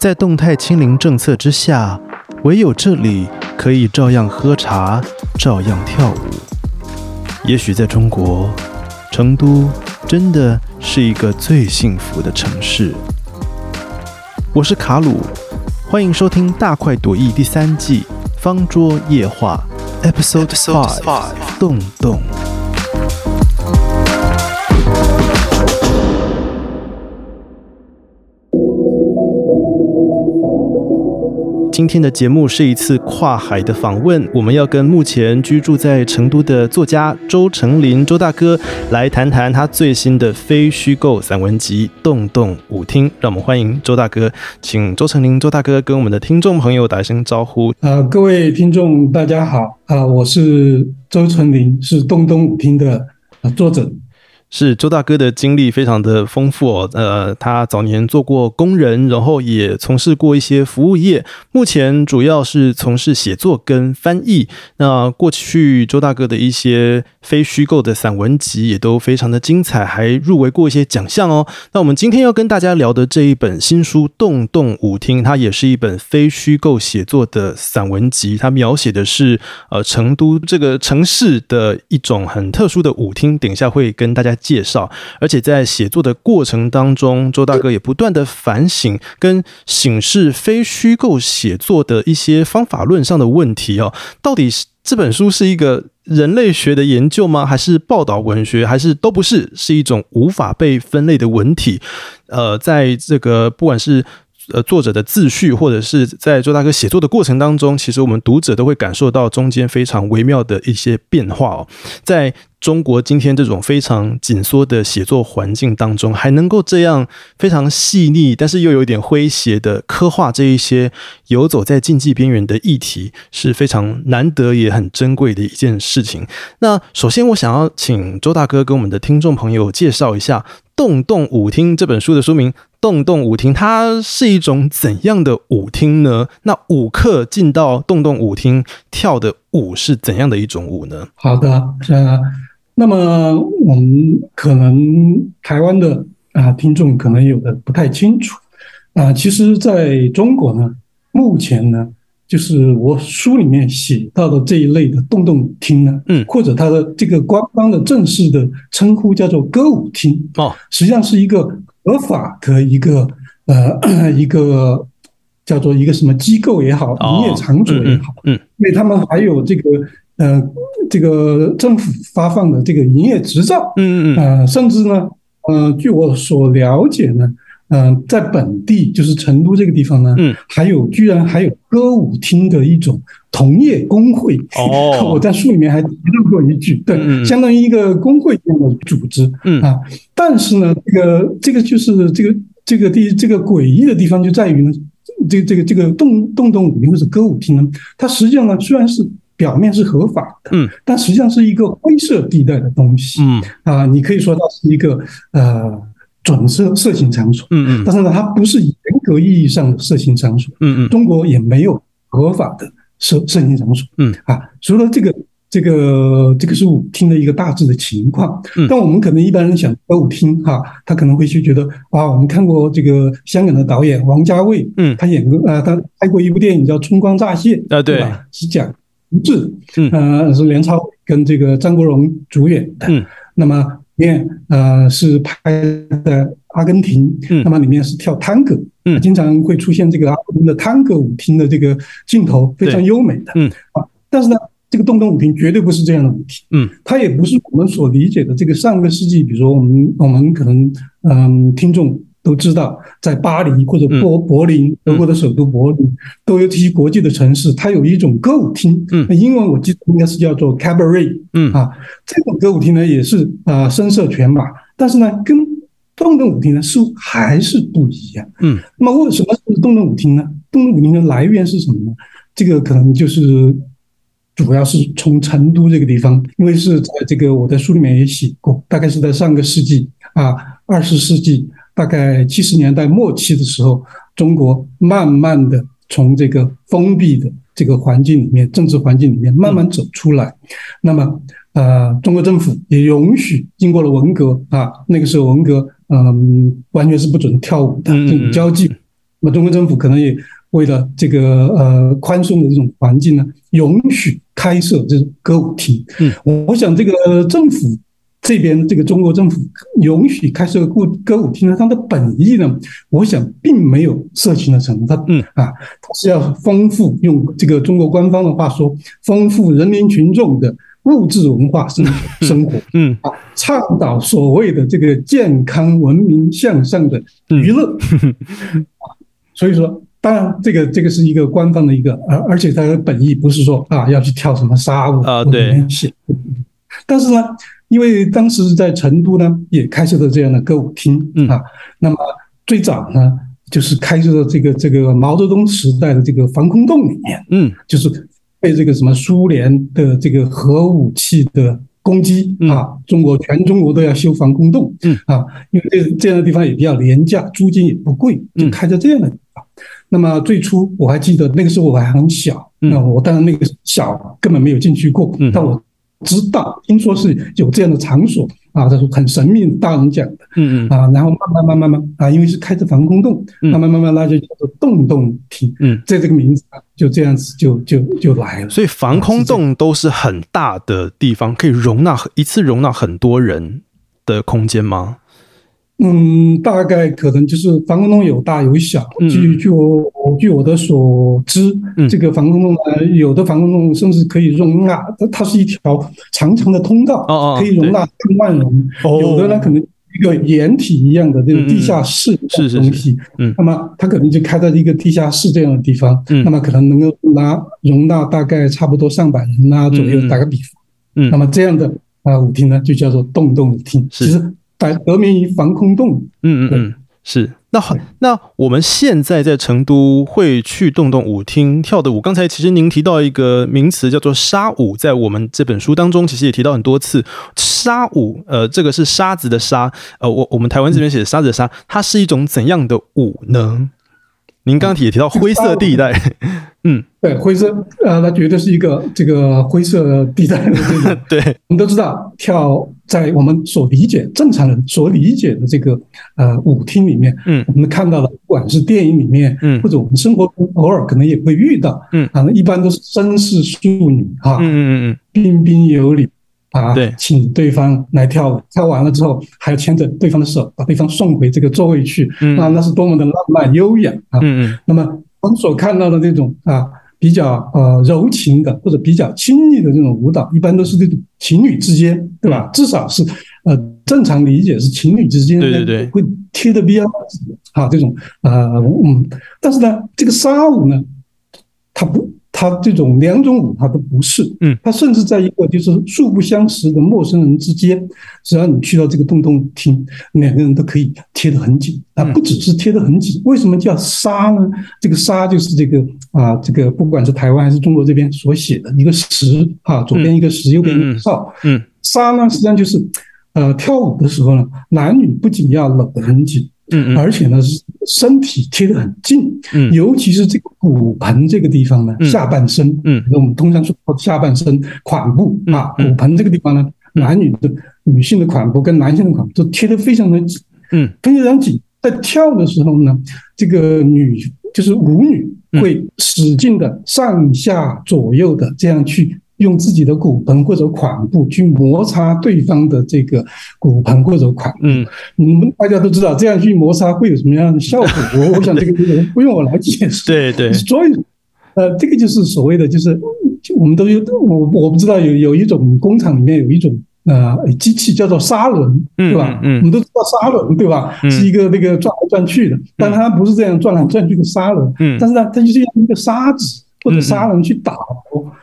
在动态清零政策之下，唯有这里可以照样喝茶，照样跳舞。也许在中国，成都真的是一个最幸福的城市。我是卡鲁，欢迎收听《大快朵颐》第三季《方桌夜话》Episode Five，动动。今天的节目是一次跨海的访问，我们要跟目前居住在成都的作家周成林周大哥来谈谈他最新的非虚构散文集《洞洞舞厅》。让我们欢迎周大哥，请周成林周大哥跟我们的听众朋友打一声招呼。啊，各位听众大家好，啊，我是周成林，是《洞洞舞厅》的作者。是周大哥的经历非常的丰富哦，呃，他早年做过工人，然后也从事过一些服务业，目前主要是从事写作跟翻译。那过去周大哥的一些非虚构的散文集也都非常的精彩，还入围过一些奖项哦。那我们今天要跟大家聊的这一本新书《洞洞舞厅》，它也是一本非虚构写作的散文集，它描写的是呃成都这个城市的一种很特殊的舞厅。等一下会跟大家。介绍，而且在写作的过程当中，周大哥也不断的反省跟醒视非虚构写作的一些方法论上的问题哦。到底是这本书是一个人类学的研究吗？还是报道文学？还是都不是？是一种无法被分类的文体？呃，在这个不管是。呃，作者的自序，或者是在周大哥写作的过程当中，其实我们读者都会感受到中间非常微妙的一些变化哦。在中国今天这种非常紧缩的写作环境当中，还能够这样非常细腻，但是又有点诙谐的刻画这一些游走在禁忌边缘的议题，是非常难得也很珍贵的一件事情。那首先，我想要请周大哥跟我们的听众朋友介绍一下《动动舞厅》这本书的书名。动动舞厅，它是一种怎样的舞厅呢？那舞客进到动动舞厅跳的舞是怎样的一种舞呢？好的，呃，那么我们可能台湾的啊听众可能有的不太清楚啊，其实在中国呢，目前呢，就是我书里面写到的这一类的动动厅呢，嗯，或者它的这个官方的正式的称呼叫做歌舞厅哦，实际上是一个。合法的一个呃一个叫做一个什么机构也好，营业场所也好，嗯，因为他们还有这个呃这个政府发放的这个营业执照，嗯嗯。呃，甚至呢，呃，据我所了解呢，嗯，在本地就是成都这个地方呢，嗯，还有居然还有歌舞厅的一种同业工会，哦，我在书里面还提到过一句，对，相当于一个工会一样的组织，嗯。啊。但是呢，这个这个就是这个这个第这个诡异的地方就在于呢，这这个这个动动动舞厅或者歌舞厅呢，它实际上呢虽然是表面是合法的，嗯，但实际上是一个灰色地带的东西，嗯。啊，你可以说它是一个呃准色色情场所，嗯嗯，但是呢，它不是严格意义上的色情场所，嗯嗯，中国也没有合法的色色情场所，嗯。啊，除了这个。这个这个是舞厅的一个大致的情况，但我们可能一般人想歌舞厅哈，他可能会去觉得啊，我们看过这个香港的导演王家卫，嗯，他演过啊，他拍过一部电影叫《春光乍泄》啊，对，是讲同志，嗯，呃，是梁朝伟跟这个张国荣主演的，嗯，那么里面呃是拍的阿根廷，嗯，那么里面是跳探戈，嗯，经常会出现这个阿根廷的探戈舞厅的这个镜头，非常优美的，嗯，啊，但是呢。这个动动舞厅绝对不是这样的舞厅，嗯，它也不是我们所理解的这个上个世纪，比如说我们我们可能嗯听众都知道，在巴黎或者柏柏林，德国的首都柏林，都有这些国际的城市，它有一种歌舞厅，嗯，英文我记得应该是叫做 cabaret，嗯。啊，这种歌舞厅呢也是啊声色犬马，但是呢跟动动舞厅呢似乎还是不一样，嗯，那么为什么是动动舞厅呢？动动舞厅的来源是什么呢？这个可能就是。主要是从成都这个地方，因为是在这个我在书里面也写过，大概是在上个世纪啊，二十世纪大概七十年代末期的时候，中国慢慢的从这个封闭的这个环境里面，政治环境里面慢慢走出来。那么，呃，中国政府也允许，经过了文革啊，那个时候文革，嗯，完全是不准跳舞的这种交际。那么中国政府可能也为了这个呃宽松的这种环境呢，允许开设这种歌舞厅。嗯，我我想这个政府这边这个中国政府允许开设歌歌舞厅呢，它的本意呢，我想并没有色情的成分。嗯啊，它是要丰富，用这个中国官方的话说，丰富人民群众的物质文化生生活。嗯啊，倡导所谓的这个健康、文明、向上的娱乐。所以说，当然这个这个是一个官方的一个，而而且它的本意不是说啊要去跳什么沙舞啊对。但是呢，因为当时在成都呢也开设了这样的歌舞厅啊，那么最早呢就是开设了这个这个毛泽东时代的这个防空洞里面，嗯，就是被这个什么苏联的这个核武器的。攻击啊！中国全中国都要修防空洞，嗯啊，因为这这样的地方也比较廉价，租金也不贵，就开在这样的地方。那么最初我还记得那个时候我还很小，那我当然那个小根本没有进去过，但我知道听说是有这样的场所啊，这是很神秘，大人讲的，嗯嗯啊，然后慢慢慢慢慢啊，因为是开着防空洞，慢慢慢慢那就叫做洞洞厅，嗯，在这个名字就这样子就就就来了。所以防空洞都是很大的地方，可以容纳一次容纳很多人的空间吗？嗯，大概可能就是防空洞有大有小。据据我据我的所知，这个防空洞呢，有的防空洞甚至可以容纳，它它是一条长长的通道，可以容纳上万人。有的呢，可能一个掩体一样的这种地下室是是东西。嗯，那么它可能就开在一个地下室这样的地方。嗯，那么可能能够拿容纳大概差不多上百人啊左右。打个比方，嗯，那么这样的啊舞厅呢，就叫做洞洞舞厅。其实。得名于防空洞。嗯嗯嗯，是。那好，那我们现在在成都会去洞洞舞厅跳的舞。刚才其实您提到一个名词叫做沙舞，在我们这本书当中其实也提到很多次。沙舞，呃，这个是沙子的沙，呃，我我们台湾这边写的沙子的沙，它是一种怎样的舞呢？您刚刚也提到灰色地带，嗯，对，灰色，呃，那绝对是一个这个灰色地带的这个。对，我们都知道，跳在我们所理解正常人所理解的这个呃舞厅里面，嗯，我们看到了，不管是电影里面，嗯，或者我们生活中偶尔可能也会遇到，嗯，啊，一般都是绅士淑女哈，嗯嗯嗯，彬彬有礼。啊，对，请对方来跳舞，跳完了之后还要牵着对方的手，把对方送回这个座位去，啊，那是多么的浪漫优雅啊！嗯嗯。那么我们所看到的这种啊，比较呃柔情的或者比较亲密的这种舞蹈，一般都是这种情侣之间，对吧？至少是呃正常理解是情侣之间，对对对，会贴的比较啊这种呃嗯，但是呢，这个沙舞呢，它不。他这种两种舞，他都不是，嗯，他甚至在一个就是素不相识的陌生人之间，只要你去到这个洞洞厅，两个人都可以贴得很紧。啊，不只是贴得很紧，为什么叫沙呢？这个沙就是这个啊，这个不管是台湾还是中国这边所写的一个石啊，左边一个石，右边一个哨，嗯，沙呢实际上就是，呃，跳舞的时候呢，男女不仅要搂得很紧。嗯，而且呢是身体贴得很近，嗯，尤其是这个骨盆这个地方呢，下半身，嗯，我们通常说下半身髋部啊，骨盆这个地方呢，男女的女性的髋部跟男性的髋部都贴得非常的紧，嗯，非常紧。在跳的时候呢，这个女就是舞女会使劲的上下左右的这样去。用自己的骨盆或者髋部去摩擦对方的这个骨盆或者髋，嗯，你们大家都知道，这样去摩擦会有什么样的效果？我我想这个不用我来解释。对对，所以，呃，这个就是所谓的，就是我们都有我我不知道有有一种工厂里面有一种呃机器叫做砂轮，对吧？嗯，我们都知道砂轮，对吧？是一个那个转来转去的，但它不是这样转来转去的砂轮，嗯，但是呢，它就是用一个沙子。或者杀人去打，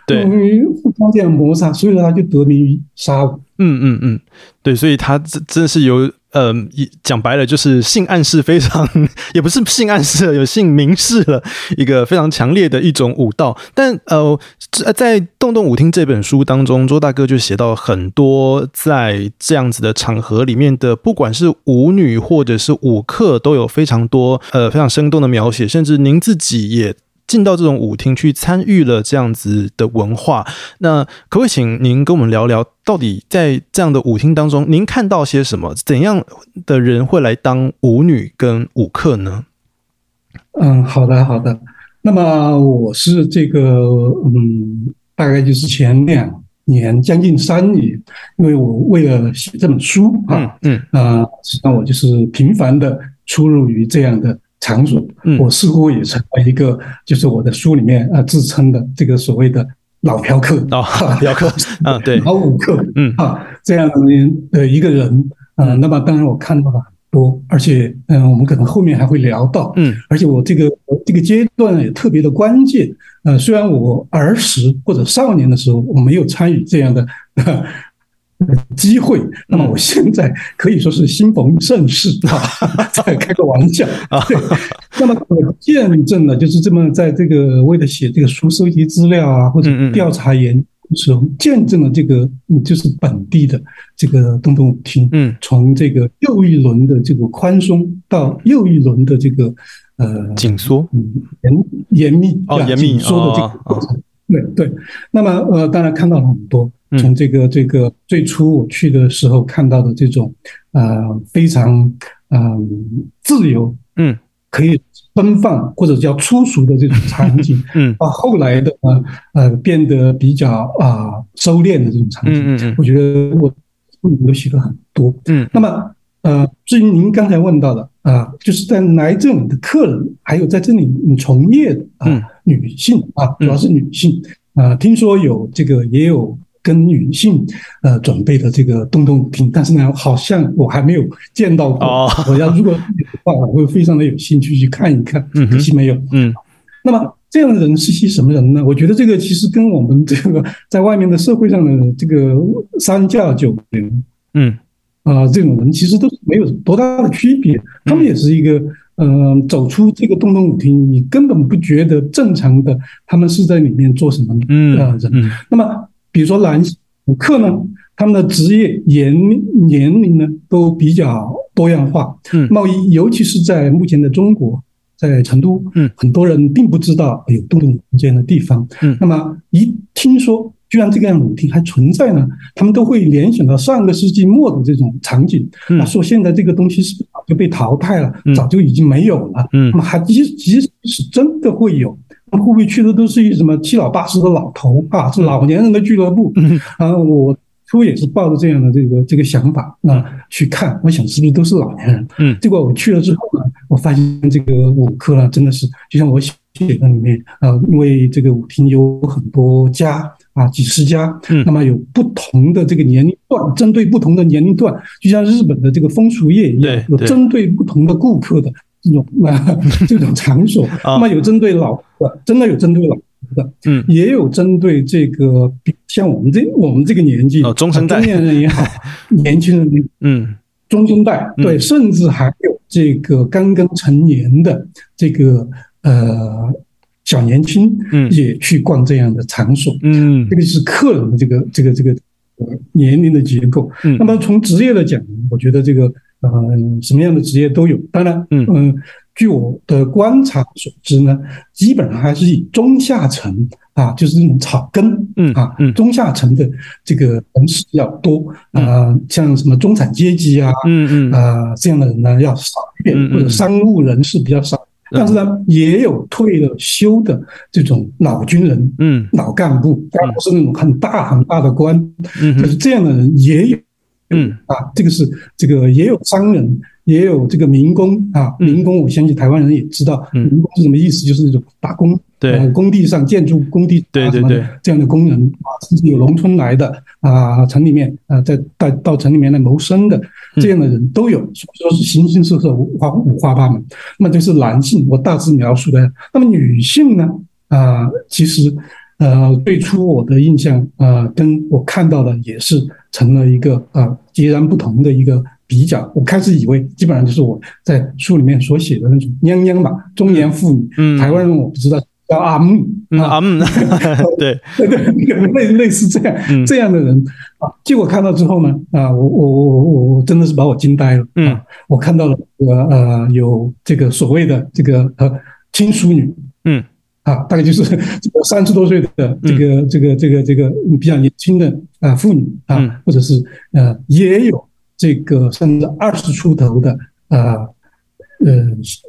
对，互相这样摩擦，所以说它就得名于杀舞。嗯嗯嗯，对，所以它这真的是有呃，讲白了就是性暗示非常，也不是性暗示了，有性明示了一个非常强烈的一种武道。但呃，在《洞洞舞厅》这本书当中，周大哥就写到很多在这样子的场合里面的，不管是舞女或者是舞客，都有非常多呃非常生动的描写，甚至您自己也。进到这种舞厅去参与了这样子的文化，那可不可以请您跟我们聊聊，到底在这样的舞厅当中，您看到些什么？怎样的人会来当舞女跟舞客呢？嗯，好的，好的。那么我是这个，嗯，大概就是前两年，将近三年，因为我为了写这本书啊，嗯啊，实际上我就是频繁的出入于这样的场所，嗯。我似乎也成为一个，就是我的书里面啊自称的这个所谓的老嫖客啊，嫖客，啊，对，老舞客，嗯。啊，这样的一个人啊，那么当然我看到了很多，而且嗯，我们可能后面还会聊到，嗯。而且我这个这个阶段也特别的关键。呃，虽然我儿时或者少年的时候我没有参与这样的呃机会，那么我现在可以说是新逢盛世啊，再开个玩笑。对，那么我见证了，就是这么在这个为了写这个书、收集资料啊，或者调查研时候，见证了这个嗯就是本地的这个东东舞厅，嗯。从这个又一轮的这个宽松到又一轮的这个呃紧缩，嗯严严密严密紧缩的这哦个过程。对对，那么呃，当然看到了很多，嗯从这个这个最初我去的时候看到的这种呃非常嗯、自由，嗯。可以奔放或者叫粗俗的这种场景，嗯。到后来的呢呃变得比较啊、收敛的这种场景，嗯嗯我觉得我书里面都写了很多。嗯。那么，呃，至于您刚才问到的啊、就是在来这里的客人，还有在这里从业的啊、嗯。女性啊，主要是女性啊、听说有这个也有跟女性呃准备的这个洞洞舞厅，但是呢，好像我还没有见到过。哦我要如果有的话，我会非常的有兴趣去看一看，嗯可惜没有。嗯那么这样的人是些什么人呢？我觉得这个其实跟我们这个在外面的社会上的这个三教九流嗯啊、这种人其实都是没有多大的区别。他们也是一个，嗯、走出这个洞洞舞厅，你根本不觉得正常的他们是在里面做什么呃嗯人。嗯那么比如说男性舞客呢，他们的职业年年龄呢都比较多样化。嗯贸易尤其是在目前的中国，在成都，嗯很多人并不知道有东东舞厅这样的地方。嗯那么一听说居然这个样的舞厅还存在呢，他们都会联想到上个世纪末的这种场景，嗯说现在这个东西是早就被淘汰了，嗯早就已经没有了。嗯那么还即即使是真的会有，会不会去的都是一什么七老八十的老头啊，是老年人的俱乐部？嗯啊，我初也是抱着这样的这个这个想法啊去看，我想是不是都是老年人？嗯结果我去了之后呢，我发现这个舞客呢，真的是就像我写的里面啊，因为这个舞厅有很多家啊，几十家，嗯那么有不同的这个年龄段，针对不同的年龄段，就像日本的这个风俗业一样，有针对不同的顾客的这种啊这种场所，啊。那么有针对老的，真的有针对老的，嗯。也有针对这个比像我们这我们这个年纪哦中生代中年人也好，年轻人嗯。中生代，嗯。对，甚至还有这个刚刚成年的这个呃小年轻，嗯。也去逛这样的场所。嗯。这个是客人的这个这个这个呃年龄的结构。嗯。那么从职业来讲，我觉得这个呃什么样的职业都有。当然，嗯。嗯、据我的观察所知呢，基本上还是以中下层啊，就是那种草根嗯啊，嗯。中下层的这个人士比较多啊、像什么中产阶级啊，嗯嗯。啊、这样的人呢要少一点，或者商务人士比较少。但是呢，也有退了休的这种老军人、嗯。老干部，当然不是那种很大很大的官，嗯就是这样的人也有嗯啊。这个是这个也有商人，也有这个民工啊。嗯民工，我相信台湾人也知道，嗯民工是什么意思，就是那种打工，对呃，工地上建筑工地对对啊什么的对这样的工人啊，甚至有农村来的啊，城里面啊，在到到城里面来谋生的嗯这样的人都有，所以说是形形色色、五花五花八门。那么这是男性，我大致描述的。那么女性呢？啊、其实呃，最初我的印象呃，跟我看到的也是成了一个呃截然不同的一个比较。我开始以为基本上就是我在书里面所写的那种娘娘嘛，中年妇女，嗯台湾人我不知道叫阿木嗯啊嗯对对对，类类似这样、嗯这样的人啊，结果看到之后呢，啊，我我我我我真的是把我惊呆了。嗯啊，我看到了这个呃有这个所谓的这个呃亲淑女嗯啊，大概就是 这个三十多岁的这个、这个这个这个比较年轻的啊妇女啊，嗯或者是呃也有这个甚至二十出头的啊呃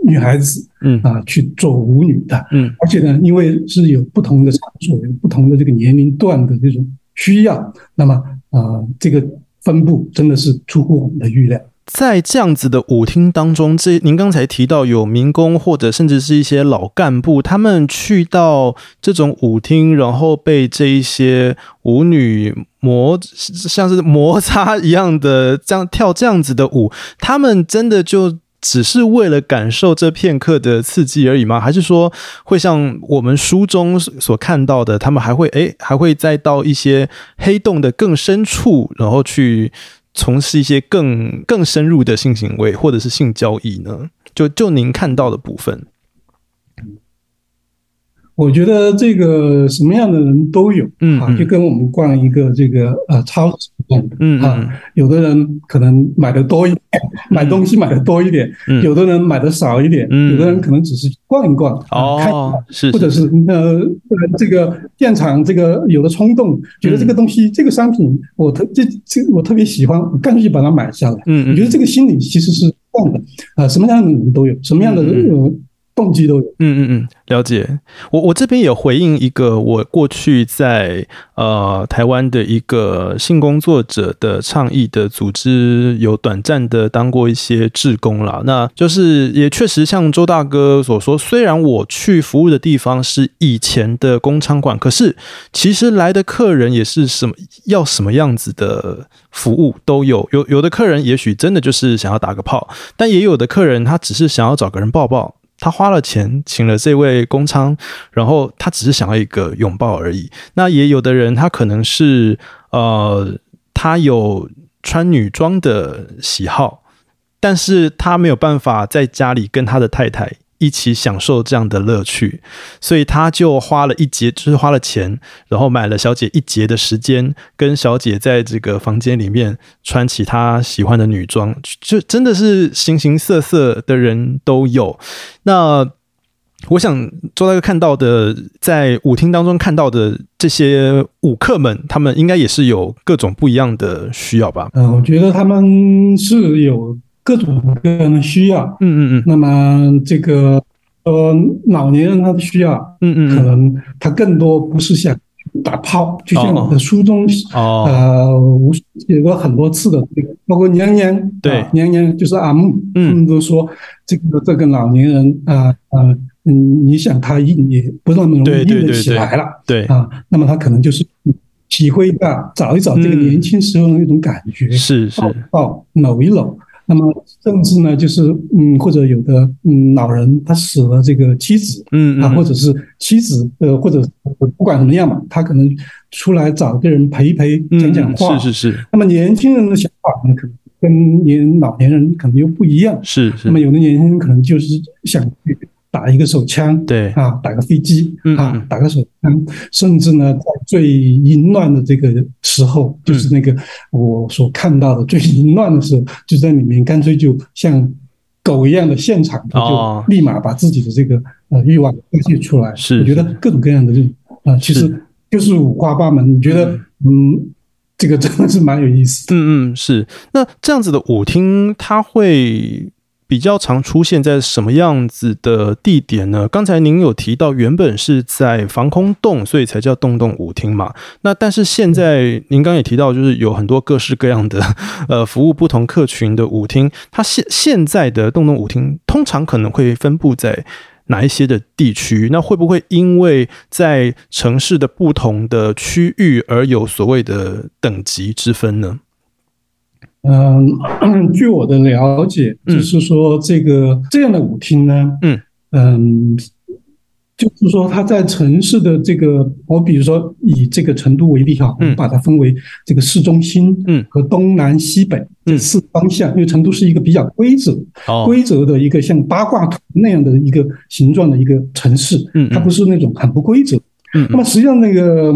女孩子，嗯啊去做舞女的，嗯而且呢，因为是有不同的场所、有不同的这个年龄段的这种需要，那么啊、呃这个分布真的是出乎我们的预料。在这样子的舞厅当中，这您刚才提到有民工或者甚至是一些老干部，他们去到这种舞厅，然后被这一些舞女摩像是摩擦一样的这样跳这样子的舞，他们真的就只是为了感受这片刻的刺激而已吗？还是说会像我们书中所看到的，他们还会诶还会再到一些黑洞的更深处，然后去从事一些更更深入的性行为或者是性交易呢？就就您看到的部分，我觉得这个什么样的人都有，啊，嗯。啊就跟我们逛一个这个呃超市一样。的，嗯。啊嗯，有的人可能买的多一点，买东西买的多一点，嗯。有的人买的少一点，嗯。有的人可能只是逛一逛，哦看，是或者是呃这个现场这个有的冲动，觉得这个东西、这个商品我特这这我特别喜欢，我干脆就把它买下来。嗯嗯。我觉得这个心理其实是这样的，啊，什么样的人都有，什么样的嗯。呃动机都有。嗯嗯嗯，了解。我我这边也回应一个我过去在呃台湾的一个性工作者的倡议的组织，有短暂的当过一些志工啦。那就是也确实像周大哥所说，虽然我去服务的地方是以前的工厂馆，可是其实来的客人也是什么要什么样子的服务都有。有有的客人也许真的就是想要打个炮，但也有的客人他只是想要找个人抱抱。他花了钱请了这位公娼，然后他只是想要一个拥抱而已。那也有的人，他可能是呃，他有穿女装的喜好，但是他没有办法在家里跟他的太太一起享受这样的乐趣，所以他就花了一节，就是花了钱，然后买了小姐一节的时间，跟小姐在这个房间里面穿起他喜欢的女装，就真的是形形色色的人都有。那我想周大哥看到的，在舞厅当中看到的这些舞客们，他们应该也是有各种不一样的需要吧？嗯，我觉得他们是有各种各样的需要。嗯嗯嗯。那么这个呃，老年人他的需要，嗯嗯嗯，可能他更多不是想打炮，就像我的书中写过很多次的这个，包括娘娘，对。啊娘娘就是阿木，嗯。他们都说这个这个老年人啊啊嗯，你想他硬也不那么容易硬得起来了对，啊，那么他可能就是体会一下，找一找这个嗯。年轻时候的那种感觉，是是。抱，抱搂一搂。那么甚至呢，就是嗯，或者有的嗯老人他死了这个妻子，啊，嗯啊，或者是妻子，呃，或者不管怎么样嘛，他可能出来找个人陪一陪，嗯讲讲话。是是是那么年轻人的想法呢，可能跟年老年人可能又不一样。是是那么，有的年轻人可能就是想去打一个手枪，对，啊，打个飞机啊打个手枪，甚至呢，在最淫乱的这个时候，嗯就是那个我所看到的最淫乱的时候，就在里面干脆就像狗一样的现场，哦就立马把自己的这个呃欲望发泄出来。是我觉得各种各样的这种啊，其实就是五花八门。你觉得嗯，这个真的是蛮有意思的。嗯嗯是。那这样子的舞厅，它会比较常出现在什么样子的地点呢？刚才您有提到，原本是在防空洞，所以才叫洞洞舞厅嘛。那但是现在您刚也提到，就是有很多各式各样的 呃服务不同客群的舞厅。它现现在的洞洞舞厅通常可能会分布在哪一些的地区？那会不会因为在城市的不同的区域而有所谓的等级之分呢？嗯，据我的了解，嗯。就是说这个这样的舞厅呢，嗯。嗯，就是说它在城市的这个，我比如说以这个成都为例哈，我们把它分为这个市中心，嗯。和东南西北这四方向，因为成都是一个比较规则、哦，规则的一个像八卦图那样的一个形状的一个城市，嗯嗯。它不是那种很不规则。嗯。那么实际上那个。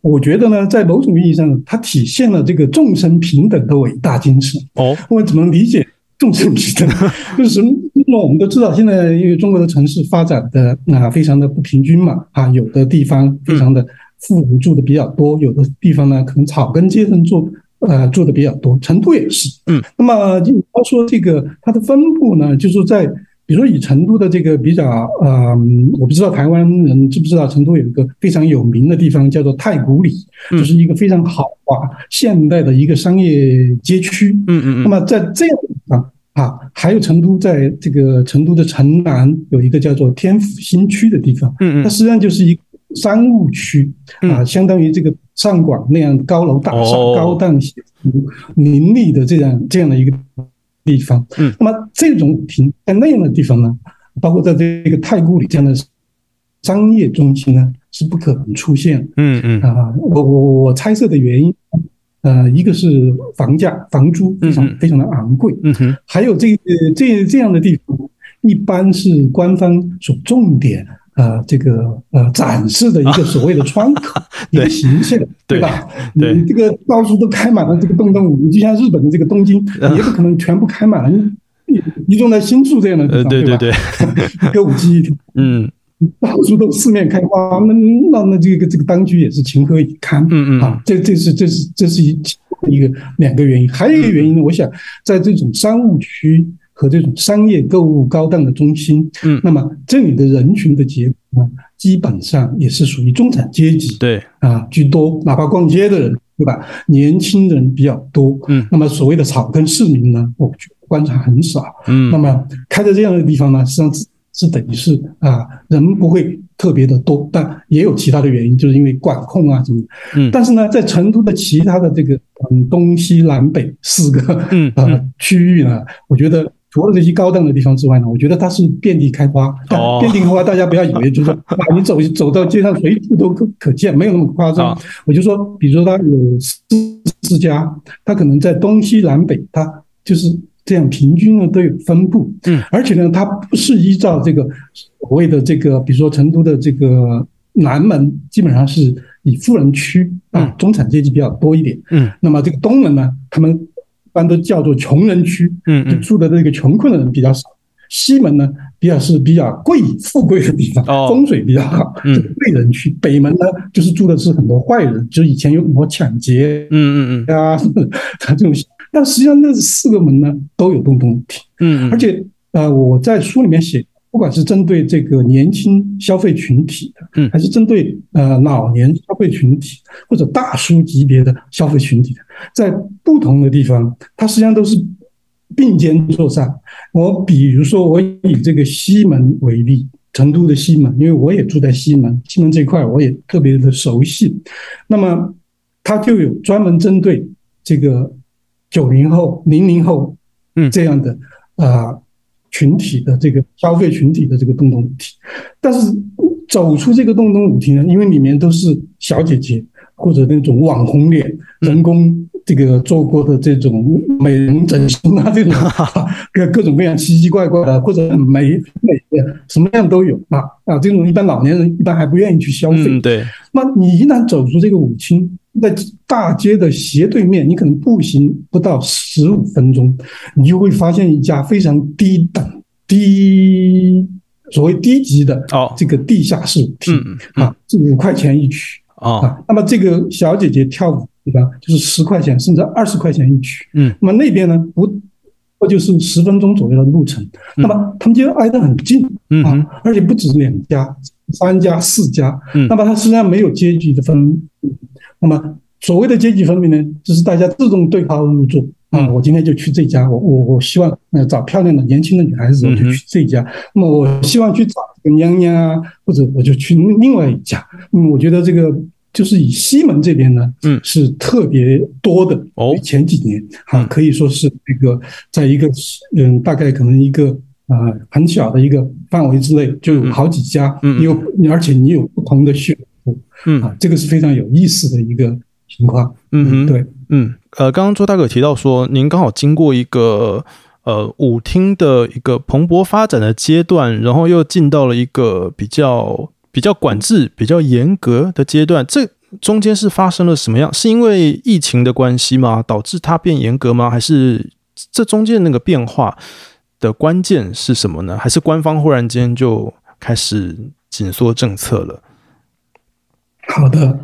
我觉得呢，在某种意义上，它体现了这个众生平等的伟大精神。哦，我怎么理解众生平等？就是什么？因为我们都知道，现在因为中国的城市发展的啊非常的不平均嘛，啊，有的地方非常的富人住的比较多，有的地方呢可能草根阶层住呃住的比较多，成都也是。嗯，那么你要说这个它的分布呢，就是在比如说以成都的这个比较，呃，我不知道台湾人知不知道，成都有一个非常有名的地方叫做太古里，就是一个非常豪华现代的一个商业街区。嗯嗯嗯。那么在这样的地方啊，还有成都在这个成都的城南有一个叫做天府新区的地方。嗯嗯。它实际上就是一个商务区啊，相当于这个上广那样高楼大厦、高档写字楼林立的这样这样的一个。地方，嗯，那么这种停在那样的地方呢，包括在这个太古里这样的商业中心呢，是不可能出现。嗯嗯。啊，我我我猜测的原因，呃，一个是房价房租非常非常的昂贵，嗯哼，还有这个这这样的地方，一般是官方所重点。呃，这个呃，展示的一个所谓的窗口，一个形象，对吧？你这个到处都开满了这个洞洞你，就像日本的这个东京，也不可能全部开满了，集中在新宿这样的地方，对对对，歌舞伎町，嗯，到处都四面开花，那那那这个这个当局也是情何以堪？嗯嗯，啊，这这是这是这是一一个两个原因，还有一个原因呢，我想在这种商务区。和这种商业购物高档的中心，嗯，那么这里的人群的结构呢，基本上也是属于中产阶级，对。啊居多，哪怕逛街的人，对吧？年轻人比较多，嗯，那么所谓的草根市民呢，我观察很少，嗯，那么开在这样的地方呢，实际上是是等于是啊，人不会特别的多，但也有其他的原因，就是因为管控啊什么，嗯，但是呢，在成都的其他的这个嗯东西南北四个嗯呃区域呢，我觉得。除了这些高档的地方之外呢，我觉得它是遍地开花。遍地开花，大家不要以为就是 说，你走走到街上随处都可可见，没有那么夸张。我就说，比如说它有四四家，它可能在东西南北，它就是这样平均的都有分布。嗯，而且呢，它不是依照这个所谓的这个，比如说成都的这个南门，基本上是以富人区啊，中产阶级比较多一点。嗯，那么这个东门呢，他们。一般都叫做穷人区，嗯住的这个穷困的人比较少。西门呢，比较是比较贵富贵的地方，风水比较好，是贵人区。北门呢，就是住的是很多坏人，就以前有很多抢劫，嗯嗯嗯啊，他 这种。但实际上，那四个门呢都有共同体，嗯，而且呃，我在书里面写。不管是针对这个年轻消费群体的，嗯，还是针对呃老年消费群体或者大叔级别的消费群体的，在不同的地方，它实际上都是并肩作战。我比如说，我以这个西门为例，成都的西门，因为我也住在西门，西门这块我也特别的熟悉。那么，它就有专门针对这个九零后、零零后，嗯，这样的啊。群体的这个消费群体的这个洞洞舞厅，但是走出这个洞洞舞厅呢，因为里面都是小姐姐或者那种网红脸、人工这个做过的这种美容整形啊，这种 各各种各样奇奇怪怪的或者很美美的，什么样都有啊啊！这种一般老年人一般还不愿意去消费。对，那你一旦走出这个舞厅，在大街的斜对面，你可能步行不到十五分钟，你就会发现一家非常低等、低所谓低级的哦这个地下室舞厅啊，是五块钱一曲啊。那么这个小姐姐跳舞对吧，就是十块钱甚至二十块钱一曲。嗯，那么那边呢不，不就是十分钟左右的路程。那么他们就挨得很近啊，而且不止两家。三家四家，那么它实际上没有阶级的分。那么所谓的阶级分明呢，就是大家自动对号入座啊。我今天就去这家，我我我希望呃找漂亮的年轻的女孩子，我就去这家。那么我希望去找个娘娘啊，或者我就去另外一家。嗯，我觉得这个就是以西门这边呢，嗯，是特别多的。哦，前几年啊，可以说是这个在一个嗯，大概可能一个。啊，很小的一个范围之内就有好几家，嗯，有而且你有不同的选择，嗯啊，这个是非常有意思的一个情况，嗯哼，对，嗯，呃，刚刚周大哥提到说，您刚好经过一个呃舞厅的一个蓬勃发展的阶段，然后又进到了一个比较比较管制、比较严格的阶段，这中间是发生了什么样？是因为疫情的关系吗？导致它变严格吗？还是这中间那个变化？的关键是什么呢？还是官方忽然间就开始紧缩政策了？好的，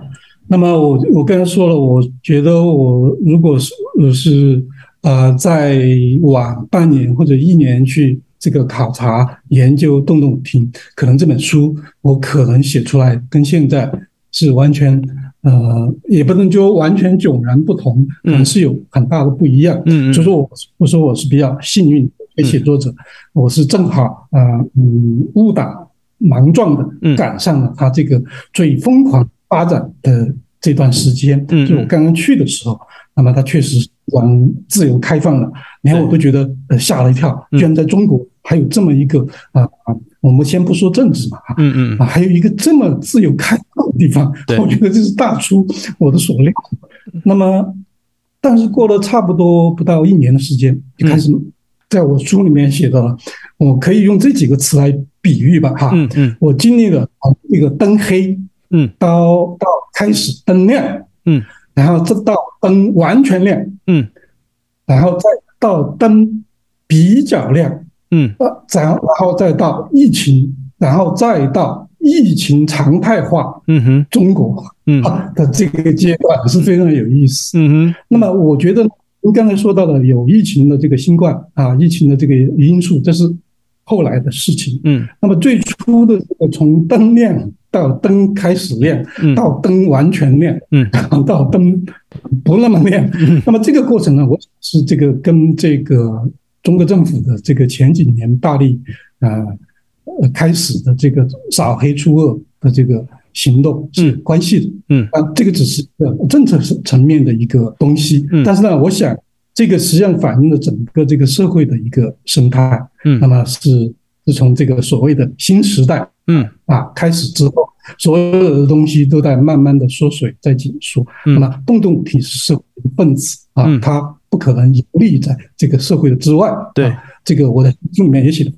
那么我我刚才说了，我觉得我如果是是呃再晚半年或者一年去这个考察研究动动听，可能这本书我可能写出来跟现在是完全呃，也不能就完全迥然不同，可能是有很大的不一样。嗯嗯。所以说我我说我是比较幸运的写作者，我是正好啊嗯误打盲撞嗯。的赶上了他这个最疯狂发展的这段时间。嗯就我刚刚去的时候，那么它确实往自由开放了，连我都觉得呃吓了一跳，嗯居然在中国还有这么一个啊啊，我们先不说政治嘛哈。嗯嗯啊，还有一个这么自由开放的地方，我觉得这是大出我的所料。那么，但是过了差不多不到一年的时间，就开始在我书里面写到了，我可以用这几个词来比喻吧，哈，嗯嗯我经历了啊这个灯黑嗯。到到开始灯亮，嗯。然后这到灯完全亮，嗯。然后再到灯比较亮，嗯。呃，然后然后再到疫情，然后再到疫情常态化嗯哼。中国嗯。啊的这个阶段是非常有意思。嗯哼。那么我觉得您刚才说到的有疫情的这个新冠啊，疫情的这个因素，这是后来的事情。嗯。那么最初的这个从灯亮到灯开始亮，嗯。到灯完全亮，嗯。然 后到灯不那么亮，那么这个过程呢，我是这个跟这个中国政府的这个前几年大力呃呃开始的这个扫黑除恶的这个行动是有关系的。嗯。啊，这个只是个政策层面的一个东西。嗯，但是呢，我想这个实际上反映了整个这个社会的一个生态。嗯。那么是是从这个所谓的新时代嗯啊开始之后，所有的东西都在慢慢的缩水，在紧缩。嗯那么动动体是社会的分子啊嗯，它不可能游离在这个社会的之外。对啊，这个我在书里面也写的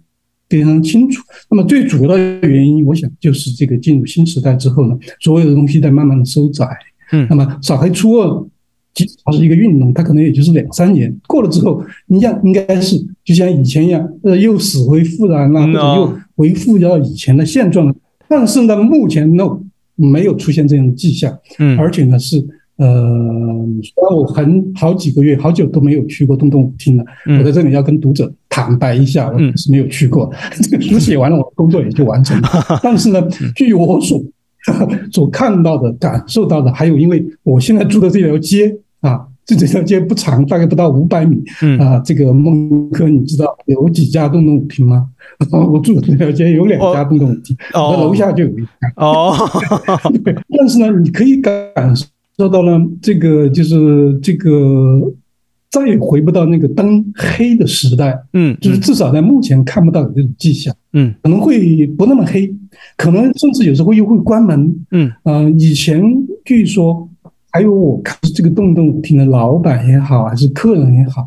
非常清楚。那么最主要的原因，我想就是这个进入新时代之后呢，所有的东西在慢慢的收窄。嗯那么扫黑除恶，即使它是一个运动，它可能也就是两三年过了之后，你像应该是就像以前一样，呃，又死灰复燃啦，嗯或者又恢复到以前的现状了。但是呢，目前 no 没有出现这样的迹象，嗯而且呢是。呃，虽然我很好几个月、好久都没有去过东东舞厅了，嗯我在这里要跟读者坦白一下，我嗯是没有去过。这个书写完了，我的工作也就完成了。但是呢，嗯据我所 所看到的、感受到的，还有因为我现在住的这条街啊，这这条街不长，大概不到五百米嗯啊。这个孟科，你知道有几家东东舞厅吗？我住的这条街有两家东东舞厅，哦我的楼下就有一家。哦 对，但是呢，你可以感受到呢，这个就是这个再也回不到那个灯黑的时代，嗯就是至少在目前看不到有这种迹象，嗯可能会不那么黑，可能甚至有时候又会关门。嗯呃，以前据说还有我看这个动动舞厅的老板也好，还是客人也好，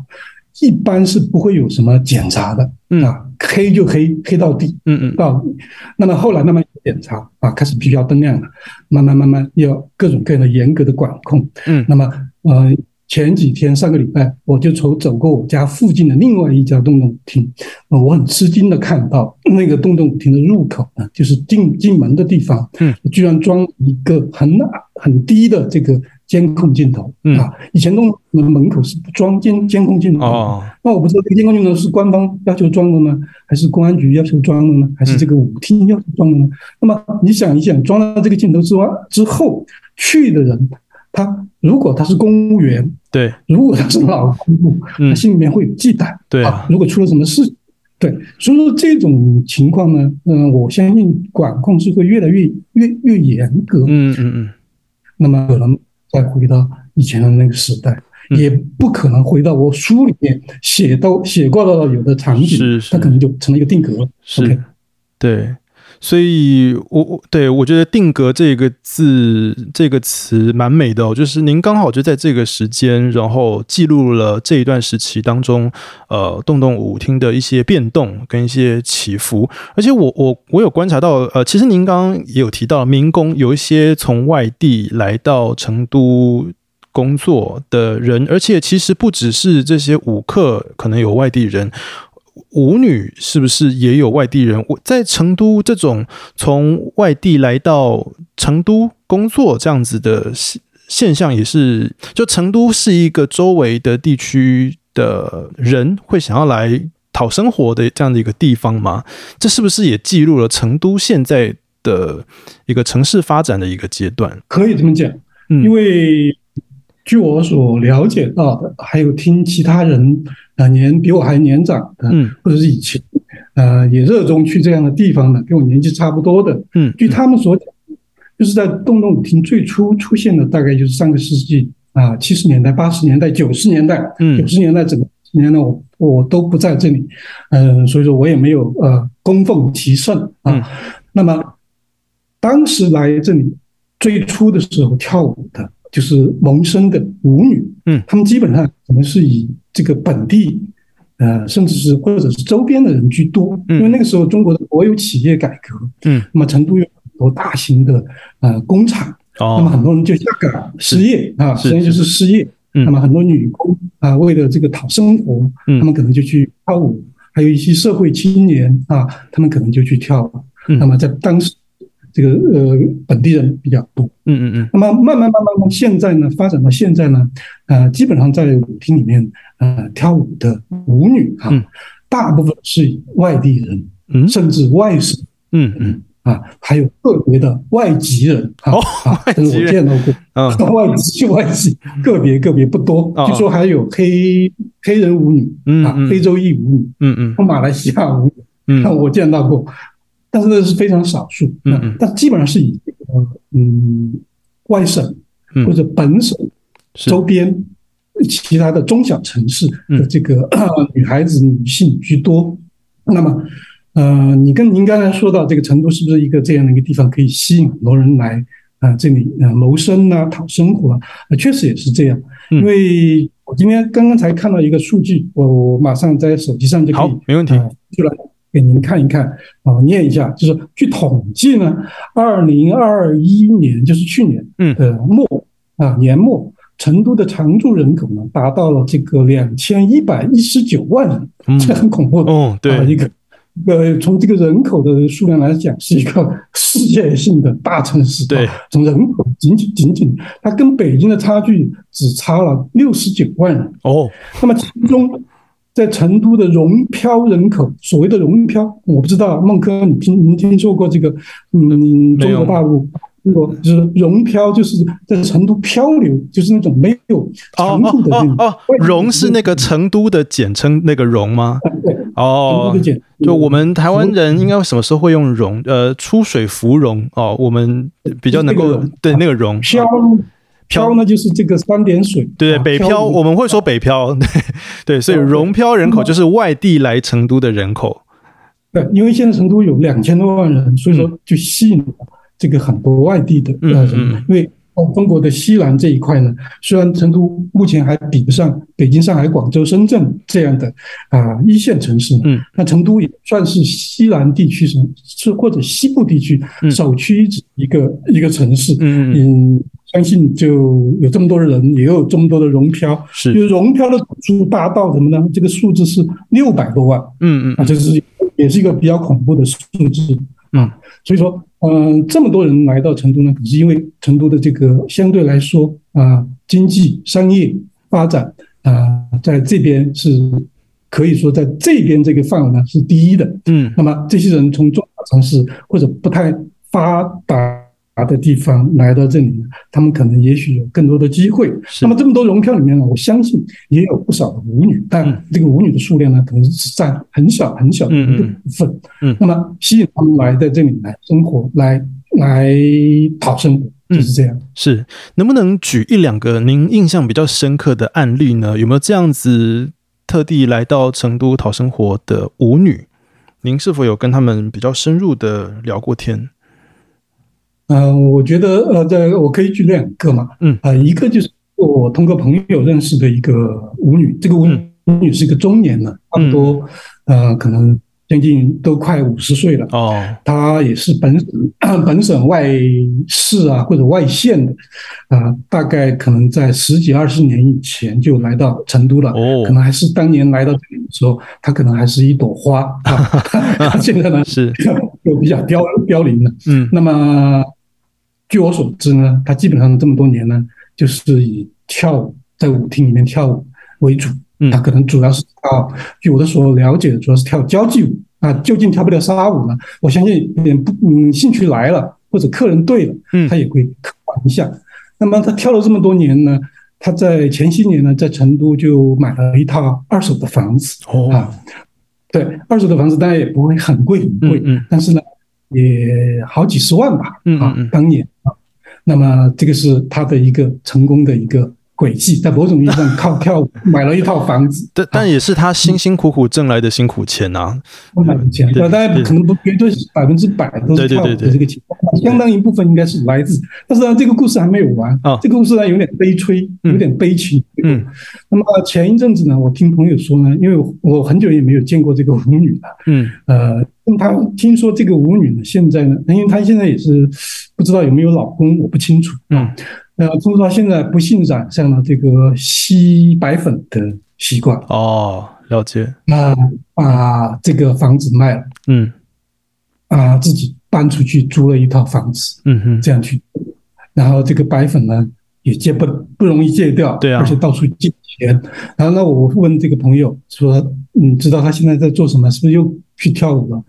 一般是不会有什么检查的嗯啊，黑就黑，黑到底。嗯嗯到底。那么后来慢慢检查啊，开始必须要灯亮了，慢慢慢慢要各种各样的严格的管控。嗯那么呃，前几天上个礼拜我就从走过我家附近的另外一家动动舞厅，呃，我很吃惊的看到 那个动动舞厅的入口呢，就是进进门的地方，嗯，居然装一个很很低的这个监控镜头嗯啊，以前动动的门口是不装监监控镜头的。哦那我不知道这个监控镜头是官方要求装的呢，还是公安局要求装的呢，还是这个舞厅要求装的呢？那么你想一想，装了这个镜头之外之后，去的人，他如果他是公务员，对如果他是老公务，嗯他心里面会有忌惮。对啊如果出了什么事，对，所以说这种情况呢，嗯、我相信管控是会越来越越越严格。嗯嗯嗯那么可能再回到以前的那个时代，嗯。也不可能回到我书里面写到写过的有的场景，是是。它可能就成了一个定格了。是。OK 对，所以我我对我觉得“定格”这个字这个词蛮美的哦，就是您刚好就在这个时间，然后记录了这一段时期当中，呃，动动舞厅的一些变动跟一些起伏。而且我我我有观察到，呃，其实您刚刚也有提到，民工有一些从外地来到成都。工作的人，而且其实不只是这些舞客，可能有外地人，舞女是不是也有外地人？我在成都这种从外地来到成都工作这样子的现现象，也是就成都是一个周围的地区的人会想要来讨生活的这样的一个地方吗？这是不是也记录了成都现在的一个城市发展的一个阶段？可以这么讲，因为据我所了解到的，还有听其他人啊年比我还年长的，嗯，或者是以前呃也热衷去这样的地方的，跟我年纪差不多的，嗯，据他们所讲，就是在洞洞舞厅最初出现的，大概就是上个世纪啊七十年代、八十年代、九十年代，嗯，九十年代整个年呢，我我都不在这里，嗯，所以说我也没有呃供奉其圣啊。那么当时来这里最初的时候跳舞的，就是萌生的舞女，嗯，他们基本上可能是以这个本地呃，甚至是或者是周边的人居多，因为那个时候中国的国有企业改革，嗯，那么成都有很多大型的呃工厂，哦，那么很多人就下岗失业啊，实际上就是。失业。那么很多女工啊，为了这个讨生活，他们可能就去跳舞；还有一些社会青年啊，他们可能就去跳舞。那么在当时，这个呃本地人比较多。嗯嗯嗯。那么慢慢慢慢慢，现在呢发展到现在呢，呃，基本上在舞厅里面呃跳舞的舞女啊，大部分是外地人，甚至外省。嗯嗯。啊，还有个别的外籍人啊，这是我见到过。啊，外籍外籍，个别个别不多。据说还有黑黑人舞女，啊，非洲裔舞女，嗯嗯，马来西亚舞女，嗯，我见到过，但是那是非常少数。嗯嗯，但基本上是以这个嗯外省或者本省周边其他的中小城市的这个 女孩子女性居多。那么。呃，你跟您刚才说到这个成都是不是一个这样的一个地方，可以吸引很多人来啊这里啊谋生啊讨生活啊？确实也是这样。因为我今天刚刚才看到一个数据，我我马上在手机上就可以没问题出来给您看一看啊，念一下。就是据统计呢，二零二一年就是去年的末啊年末，成都的常住人口呢达到了这个两千一百一十九万人，这很恐怖的哦，对一个。呃，从这个人口的数量来讲，是一个世界性的大城市。对，从人口仅仅仅仅，它跟北京的差距只差了六十九万人。哦，那么其中在成都的融漂人口，所谓的融漂，我不知道孟科，你听您听说过这个？嗯，中国大陆。我就是融漂，就是在成都漂流，就是那种没有长度的那种。哦，融是那个成都的简称，那个融吗？对，哦，就我们台湾人应该什么时候会用融？呃，出水芙蓉哦，我们比较能够对那个融漂漂呢，就是这个三点水。对，北漂我们会说北漂，对，所以融漂人口就是外地来成都的人口。对，因为现在成都有两千多万人，所以说就吸引了。这个很多外地的呃人，因为中国的西南这一块呢，虽然成都目前还比不上北京、上海、广州、深圳这样的啊一线城市，嗯，那成都也算是西南地区城是或者西部地区首屈一指一个一个城市，嗯。嗯，相信就有这么多人，也有这么多的融漂，是，就是融漂的总数达到什么呢？这个数字是六百多万，嗯嗯，啊，这是也是一个比较恐怖的数字，嗯，所以说。嗯，这么多人来到成都呢，可是因为成都的这个相对来说啊，经济商业发展啊，在这边是可以说在这边这个范围呢是第一的。嗯，那么这些人从中小城市或者不太发达。的地方来到这里呢，他们可能也许有更多的机会。那么这么多融票里面呢，我相信也有不少的舞女，但这个舞女的数量呢，可能是占很小很小的一部分。嗯，那么吸引他们来在这里来生活，来来讨生活，就是这样。是，能不能举一两个您印象比较深刻的案例呢？有没有这样子特地来到成都讨生活的舞女？您是否有跟他们比较深入的聊过天？嗯，我觉得呃，在我可以举两个嘛，嗯啊，一个就是我通过朋友认识的一个舞女，这个舞女是一个中年了，差不多呃，可能将近都快五十岁了哦。她也是本 本省外市啊或者外县的啊，大概可能在十几二十年以前就来到成都了哦，可能还是当年来到这里的时候，她可能还是一朵花 啊，现在呢是 又比较凋凋零了，嗯，那么。据我所知呢，他基本上这么多年呢，就是以跳舞在舞厅里面跳舞为主他可能主要是跳，据我的所了解，主要是跳交际舞啊。究竟跳不跳沙舞呢？我相信，点不嗯，兴趣来了或者客人对了，他也会考虑一下。那么他跳了这么多年呢？他在前些年呢，在成都就买了一套二手的房子啊。对，二手的房子当然也不会很贵很贵，嗯但是呢，也好几十万吧啊。当年啊，那么这个是他的一个成功的一个。轨迹在某种意义上靠跳舞买了一套房子，但但也是他辛辛苦苦挣来的辛苦钱呐，钱，当然可能不绝对是百分之百都是跳舞的这个钱，相当一部分应该是来自。但是呢，这个故事还没有完啊，这个故事呢有点悲催，有点悲情。嗯，那么前一阵子呢，我听朋友说呢，因为我很久也没有见过这个舞女了，嗯，呃，他听说这个舞女呢，现在呢，因为她现在也是不知道有没有老公，我不清楚，嗯。呃，听说现在不幸染上了这个吸白粉的习惯哦，了解。那把这个房子卖了，嗯，啊，自己搬出去租了一套房子，嗯哼，这样去，然后这个白粉呢也戒不不容易戒掉，对啊，而且到处借钱。然后呢，我问这个朋友说，你知道他现在在做什么？是不是又去跳舞了？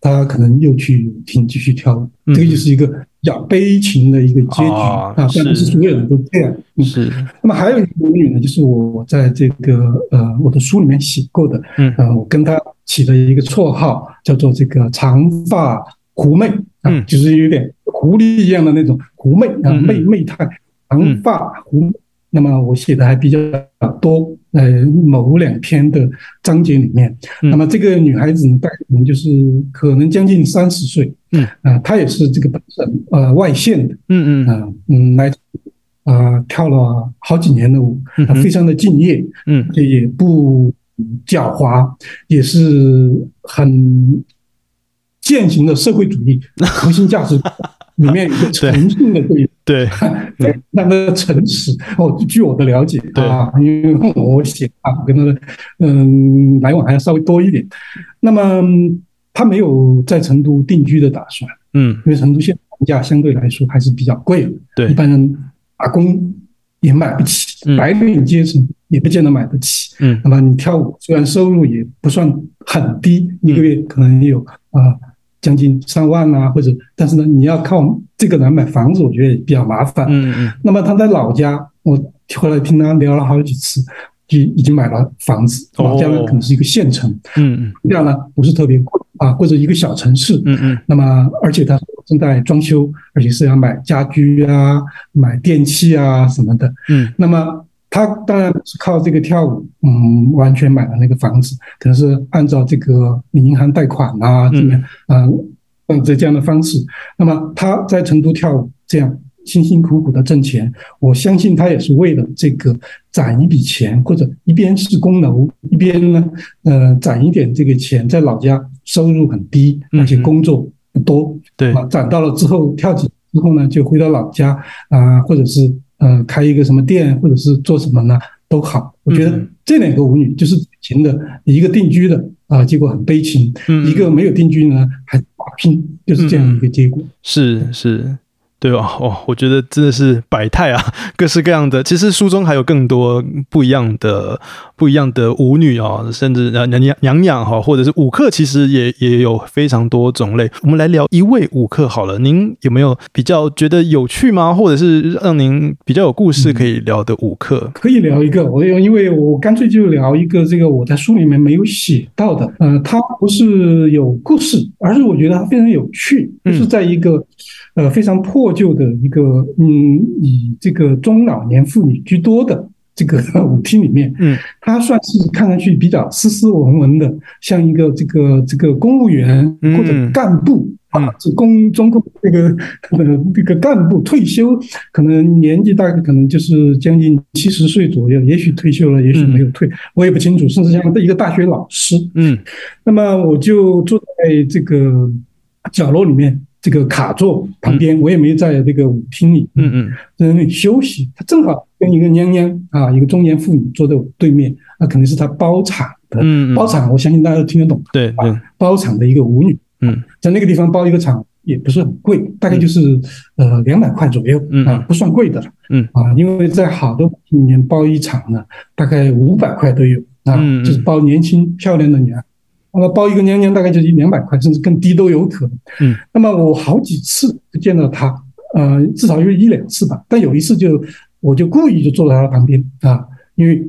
他可能又去听继续跳舞，这个就是一个比较悲情的一个结局啊，但不是所有人都这样。是。那么还有一个美女呢，就是我在这个呃我的书里面写过的，嗯，我跟她起了一个绰号，叫做这个长发狐媚啊，就是有点狐狸一样的那种狐媚啊，媚媚态，长发狐。那么我写的还比较多，呃，某两篇的章节里面，那么这个女孩子呢，大概可能就是可能将近三十岁，嗯，啊，他也是这个本省呃外县的，嗯嗯，啊嗯来，啊跳了好几年的舞，非常的敬业，嗯，也不狡猾，也是很践行的社会主义 核心价值。里面一个诚信的对对，那个诚实哦。据我的了解啊，因为我写啊，跟他的嗯来往还要稍微多一点。那么他没有在成都定居的打算，嗯，因为成都现在房价相对来说还是比较贵的，对，一般人打工也买不起，白领阶层也不见得买得起。嗯，那么你跳舞虽然收入也不算很低，一个月可能也有啊。将近上万啊，或者，但是呢，你要靠这个来买房子，我觉得也比较麻烦。嗯嗯。那么他在老家，我后来听他聊了好几次，就已经买了房子。老家呢，可能是一个县城。嗯嗯。这样呢，不是特别贵啊，或者一个小城市。嗯嗯。那么，而且他正在装修，而且是要买家居啊、买电器啊什么的。嗯。那么。他当然是靠这个跳舞，嗯，完全买了那个房子，可能是按照这个银行贷款啊，这么样，嗯，嗯，这这样的方式。那么他在成都跳舞，这样辛辛苦苦的挣钱，我相信他也是为了这个攒一笔钱，或者一边是供楼，一边呢，呃，攒一点这个钱，在老家收入很低，而且工作不多，对，攒到了之后跳几之后呢，就回到老家啊，或者是。呃，开一个什么店，或者是做什么呢，都好。我觉得这两个舞女就是典型的一个定居的啊，结果很悲情；一个没有定居呢，还打拼，就是这样一个结果。是是。对吧？哦，我觉得真的是百态啊，各式各样的。其实书中还有更多不一样的、不一样的舞女啊，甚至娘娘娘娘哈，或者是舞客，其实也也有非常多种类。我们来聊一位舞客好了，您有没有比较觉得有趣吗？或者是让您比较有故事可以聊的舞客？可以聊一个，我因为我干脆就聊一个这个我在书里面没有写到的。呃，它不是有故事，而是我觉得它非常有趣，就是在一个。呃，非常破旧的一个，嗯，以这个中老年妇女居多的这个舞厅里面，嗯，他算是看上去比较斯斯文文的，像一个这个这个公务员或者干部啊，是公中共这个呃这个干部退休，可能年纪大概可能就是将近七十岁左右，也许退休了，也许没有退，我也不清楚，甚至像一个大学老师，嗯，那么我就坐在这个角落里面。这个卡座旁边，我也没在那个舞厅里，嗯嗯，在那里休息。他正好跟一个娘娘啊，一个中年妇女坐在我对面，那肯定是他包场的，嗯包场，我相信大家都听得懂，对对，包场的一个舞女，嗯，在那个地方包一个场也不是很贵，大概就是呃两百块左右，嗯啊，不算贵的了，嗯。啊，因为在好多里面包一场呢，大概五百块都有，啊，就是包年轻漂亮的女儿。那么包一个娘娘大概就一两百块，甚至更低都有可能。嗯，那么我好几次见到他，呃，至少有一两次吧。但有一次就我就故意就坐在他旁边啊，因为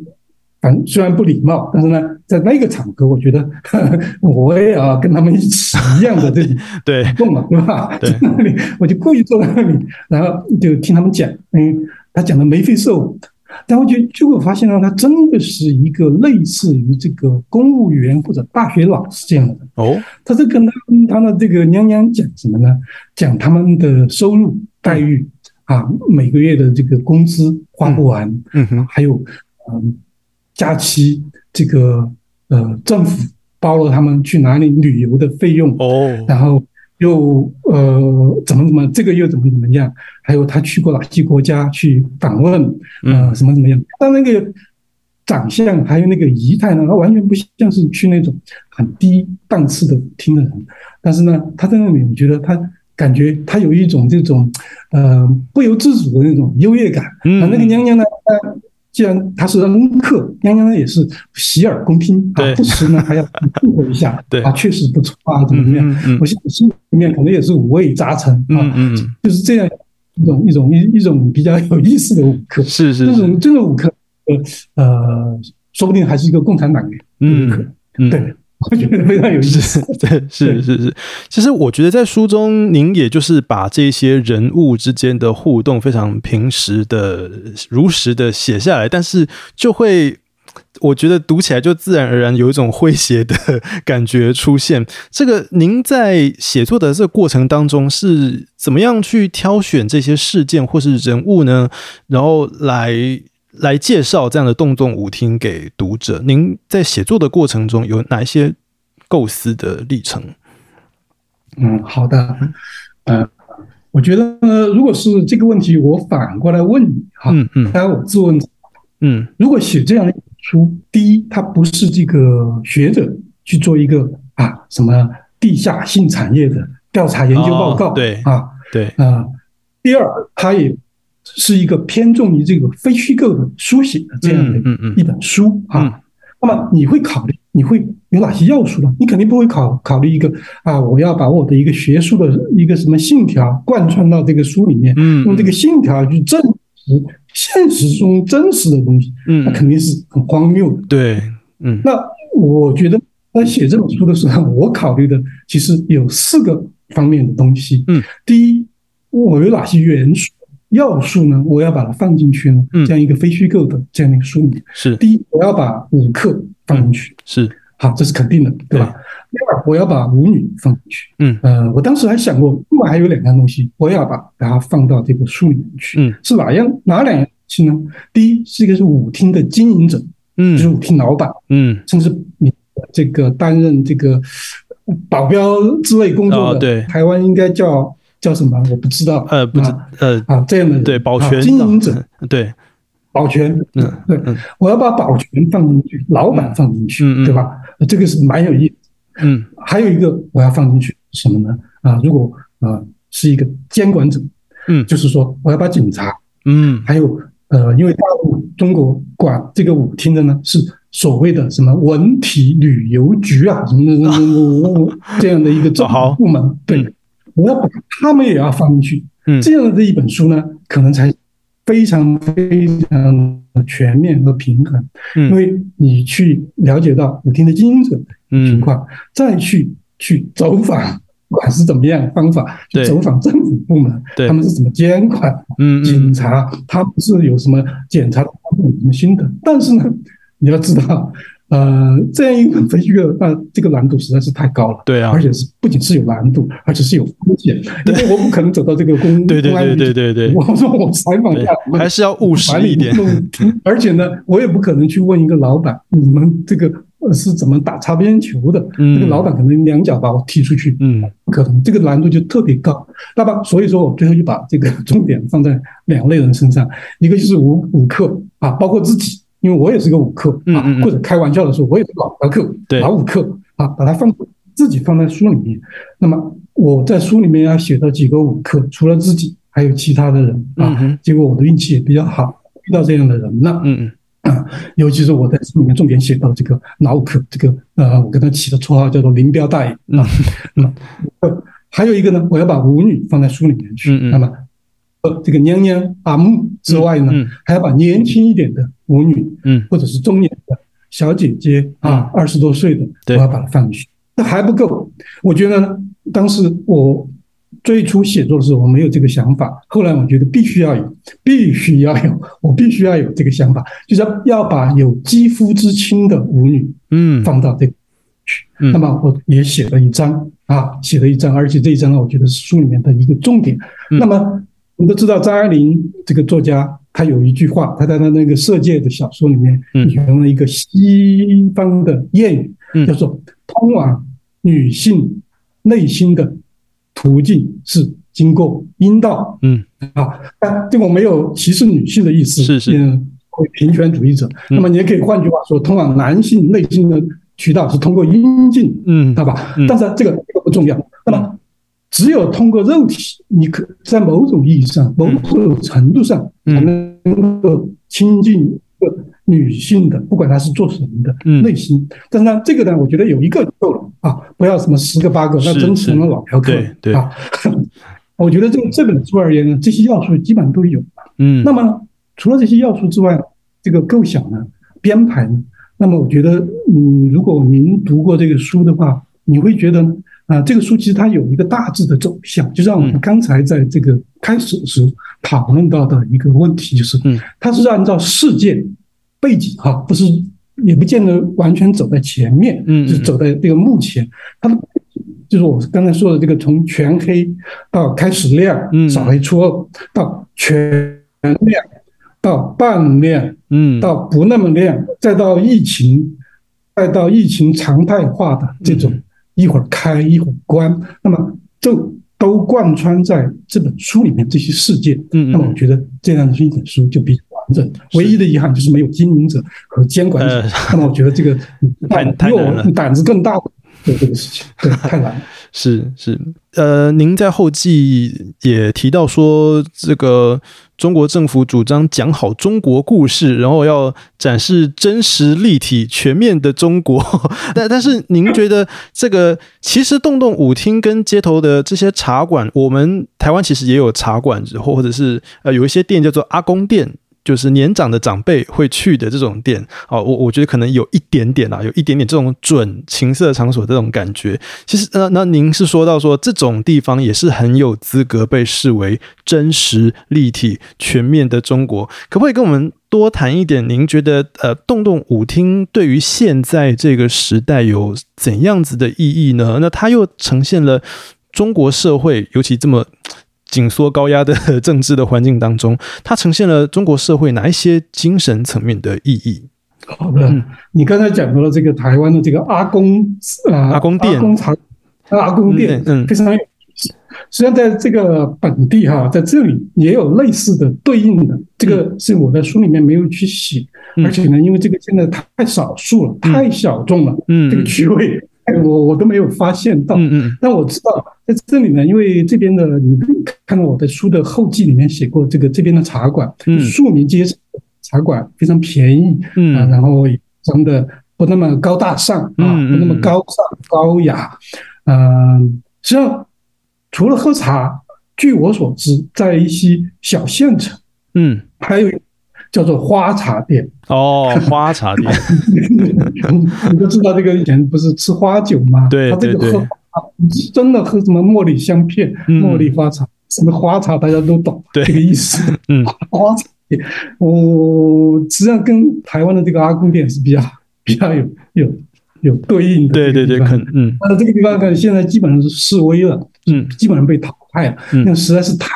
反正虽然不礼貌，但是呢，在那个场合，我觉得 我也要跟他们一起一样的这 对动嘛，对吧？对，那里我就故意坐在那里，然后就听他们讲，嗯，他讲的眉飞色舞的。但我就就会发现呢，他真的是一个类似于这个公务员或者大学老师这样的人哦。他在跟他他的这个娘娘讲什么呢？讲他们的收入待遇啊，每个月的这个工资花不完，嗯哼，还有嗯假期这个呃政府包了他们去哪里旅游的费用哦，然后。又呃怎么怎么这个又怎么怎么样？还有他去过哪些国家去访问？呃，什么怎么样？但那个长相还有那个仪态呢，他完全不像是去那种很低档次的听的人。但是呢，他在那里，我觉得他感觉他有一种这种呃不由自主的那种优越感。嗯，那个娘娘呢？既然他是恩客，泱泱呢也是洗耳恭听啊，不时呢还要附和一下，对。啊，确实不错啊，怎么怎么样？我心心里面可能也是五味杂陈啊，就是这样一种一种一一种比较有意思的舞客，是是这种这种舞客，呃呃，说不定还是一个共产党员舞客，对。我觉得非常有意思，对，是是是。其实我觉得在书中，您也就是把这些人物之间的互动非常平实的、如实的写下来，但是就会，我觉得读起来就自然而然有一种诙谐的 感觉出现。这个您在写作的这个过程当中是怎么样去挑选这些事件或是人物呢？然后来。来介绍这样的动作舞厅给读者。您在写作的过程中有哪一些构思的历程？嗯，好的。呃，我觉得如果是这个问题，我反过来问你哈，嗯嗯，当然我自问，嗯，如果写这样的书，第一，它不是这个学者去做一个啊什么地下性产业的调查研究报告，对啊，对啊，第二，它也。是一个偏重于这个非虚构的书写的这样的一本书啊。那么你会考虑，你会有哪些要素呢？你肯定不会考考虑一个啊，我要把我的一个学术的一个什么信条贯穿到这个书里面，用这个信条去证实现实中真实的东西，那肯定是很荒谬的。对，嗯。那我觉得在写这本书的时候，我考虑的其实有四个方面的东西。嗯，第一，我有哪些元素？要素呢？我要把它放进去呢？这样一个非虚构的这样的一个书里面，是第一，我要把舞客放进去，是好，这是肯定的，对吧？第二，我要把舞女放进去，嗯，呃，我当时还想过，另外还有两样东西，我要把把它放到这个书里面去，嗯，是哪样哪两样东西呢？第一是一个是舞厅的经营者，嗯，就是舞厅老板，嗯，甚至你这个担任这个保镖之类工作的，对，台湾应该叫。叫什么？我不知道。呃，不知呃啊，这样的对保全经营者，对保全，嗯，对，我要把保全放进去，老板放进去，对吧？这个是蛮有意思。嗯，还有一个我要放进去什么呢？啊，如果啊是一个监管者，嗯，就是说我要把警察，嗯，还有呃，因为大陆中国管这个舞厅的呢是所谓的什么文体旅游局啊，什么什么这样的一个政府部门，对。我要把他们也要放进去，嗯，这样的一本书呢，可能才非常非常的全面和平衡，嗯，因为你去了解到舞厅的经营者情况，再去去走访，不管是怎么样方法，去走访政府部门，他们是怎么监管，嗯，警察他们是有什么检查，有什么心得，但是呢，你要知道。呃，这样一个分析个，那这个难度实在是太高了。对啊，而且是不仅是有难度，而且是有风险，因为我不可能走到这个公 对对对对对对，我说我采访一下，还是要务实一点。而且呢，我也不可能去问一个老板，你们这个是怎么打擦边球的？这个老板可能两脚把我踢出去，嗯，不可能，这个难度就特别高。那么，所以说我最后就把这个重点放在两类人身上，一个就是舞舞客啊，包括自己。因为我也是个舞客啊，或者开玩笑的时候，我也是老嫖客、老舞客啊，把它放自己放在书里面。那么我在书里面要写到几个舞客，除了自己，还有其他的人啊。结果我的运气也比较好，遇到这样的人了。嗯啊，尤其是我在书里面重点写到这个脑壳，这个呃，我跟他起的绰号叫做“林彪大爷”啊。那么还有一个呢，我要把舞女放在书里面去。那么呃，这个娘娘阿木之外呢，还要把年轻一点的舞女，嗯，或者是中年的小姐姐啊，二十多岁的，我要把它放进去。那还不够，我觉得呢，当时我。最初写作的时候，我没有这个想法。后来我觉得必须要有，必须要有，我必须要有这个想法，就是要要把有肌肤之亲的舞女，嗯，放到这去。那么我也写了一章啊，写了一章，而且这一章呢，我觉得是书里面的一个重点。那么我们都知道张爱玲这个作家，她有一句话，她在她那个《色戒》的小说里面引用了一个西方的谚语，叫做“通往女性内心的”。途径是经过阴道，嗯啊，但这个没有歧视女性的意思，是是，平权主义者。那么你也可以换句话说，通往男性内心的渠道是通过阴茎，嗯，对吧？但是这个这个不重要。只有通过肉体，你可在某种意义上、某种程度上才能够亲近。女性的，不管她是做什么的，内心。但是呢，这个呢，我觉得有一个就够了啊，不要什么十个八个，那真成了老嫖客对啊。我觉得这这本书而言呢，这些要素基本上都有。嗯，那么除了这些要素之外，这个构想呢，编排呢，那么我觉得，嗯，如果您读过这个书的话，你会觉得啊，这个书其实它有一个大致的走向，就像我们刚才在这个开始的时候讨论到的一个问题，就是，嗯，它是按照事件。背景哈，不是也不见得完全走在前面，嗯，就走在这个目前。它的就是我刚才说的这个，从全黑到开始亮，嗯，扫黑除恶到全亮，到半亮，嗯，到不那么亮，再到疫情，再到疫情常态化的这种一会儿开一会儿关，那么就都贯穿在这本书里面这些事件。嗯，那么我觉得这样的一本书就比较完整。唯一的遗憾就是没有经营者和监管者。那么我觉得这个 太太难了，胆子更大对这个事情，对，太难了。是是，呃，您在后记也提到说，这个中国政府主张讲好中国故事，然后要展示真实、立体、全面的中国。但但是，您觉得这个其实洞洞舞厅跟街头的这些茶馆，我们台湾其实也有茶馆，或或者是呃有一些店叫做阿公店。就是年长的长辈会去的这种店哦，我我觉得可能有一点点啦，有一点点这种准情色场所这种感觉。其实，呃，那您是说到说这种地方也是很有资格被视为真实、立体、全面的中国，可不可以跟我们多谈一点？您觉得，呃，洞洞舞厅对于现在这个时代有怎样子的意义呢？那它又呈现了中国社会，尤其这么。紧缩高压的政治的环境当中，它呈现了中国社会哪一些精神层面的意义？好的，你刚才讲到了这个台湾的这个阿公啊，阿公店、阿公茶、阿公店，嗯，非常。实际上，在这个本地哈，在这里也有类似的对应的，这个是我在书里面没有去写，而且呢，因为这个现在太少数了，太小众了，嗯，这个区位。我我都没有发现到，嗯嗯，但我知道在这里呢，因为这边的你看到我的书的后记里面写过，这个这边的茶馆，嗯，庶民阶层茶馆非常便宜，嗯，然后真的不那么高大上啊，不那么高尚高雅，嗯，实际上除了喝茶，据我所知，在一些小县城，嗯，还有。叫做花茶店。哦，花茶店，你都知道这个以前不是吃花酒吗？对对对，真的喝什么茉莉香片、茉莉花茶，什么花茶大家都懂这个意思。嗯，花茶店，我实际上跟台湾的这个阿公店是比较比较有有有对应的。对对对，可嗯，但是这个地方看现在基本上是示威了，嗯，基本上被淘汰了，那实在是太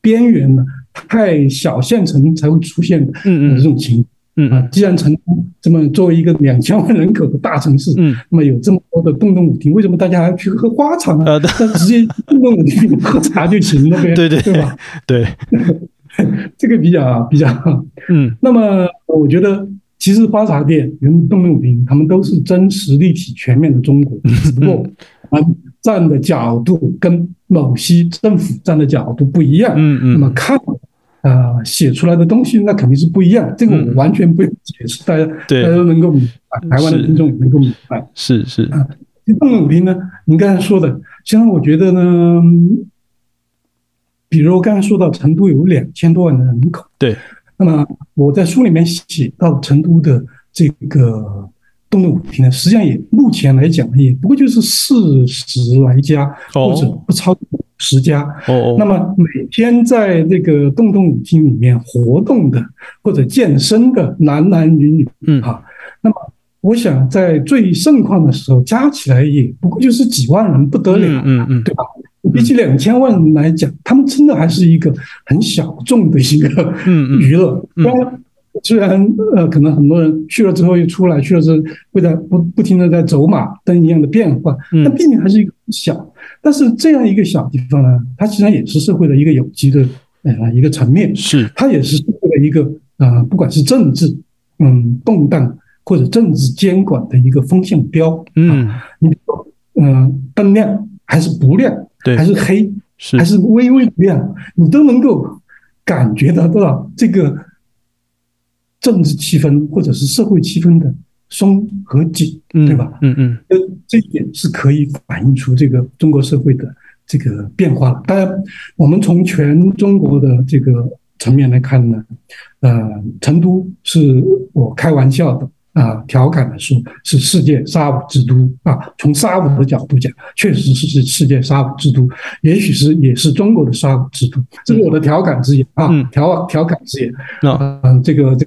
边缘了。太小县城才会出现的这种情况啊！既然成都这么作为一个两千万人口的大城市，嗯，那么有这么多的洞洞舞厅，为什么大家还要去喝花茶呢？那直接洞洞舞厅喝茶就行了呗，对对对吧？对，这个比较比较嗯。那么我觉得，其实花茶店跟洞洞舞厅，他们都是真实、立体、全面的中国，只不过站的角度跟某些政府站的角度不一样，嗯嗯，那么看。啊写出来的东西，那肯定是不一样。这个我完全不用解释，大家大家都能够明白，台湾的听众也能够明白。是是啊，动动舞厅呢，您刚才说的，其实我觉得呢，比如刚才说到成都有两千多万的人口，对，那么我在书里面写到成都的这个。动动舞厅呢，实际上也目前来讲也不过就是四十来家，或者不超过十家。哦，那么每天在这个动动舞厅里面活动的或者健身的男男女女，嗯，哈，那么我想在最盛况的时候加起来也不过就是几万人，不得了，嗯嗯，对吧？比起两千万人来讲，他们真的还是一个很小众的一个娱乐。虽然呃，可能很多人去了之后又出来，去了之后会在不不停的在走马灯一样的变化，但毕竟还是一个小。但是这样一个小地方呢，它实际上也是社会的一个有机的呃一个层面，是它也是社会的一个啊，不管是政治嗯动荡或者政治监管的一个风向标。嗯，你比如说嗯灯亮还是不亮，对，还是黑，是还是微微亮，你都能够感觉得到这个。政治气氛或者是社会气氛的松和紧，对吧？嗯嗯，这这一点是可以反映出这个中国社会的这个变化了。当然，我们从全中国的这个层面来看呢，呃，成都是我开玩笑的啊，调侃的说是世界沙舞之都啊。从沙舞的角度讲，确实是是世界沙舞之都，也许是也是中国的沙舞之都。这是我的调侃之言啊，调调侃之言。那嗯，这个这。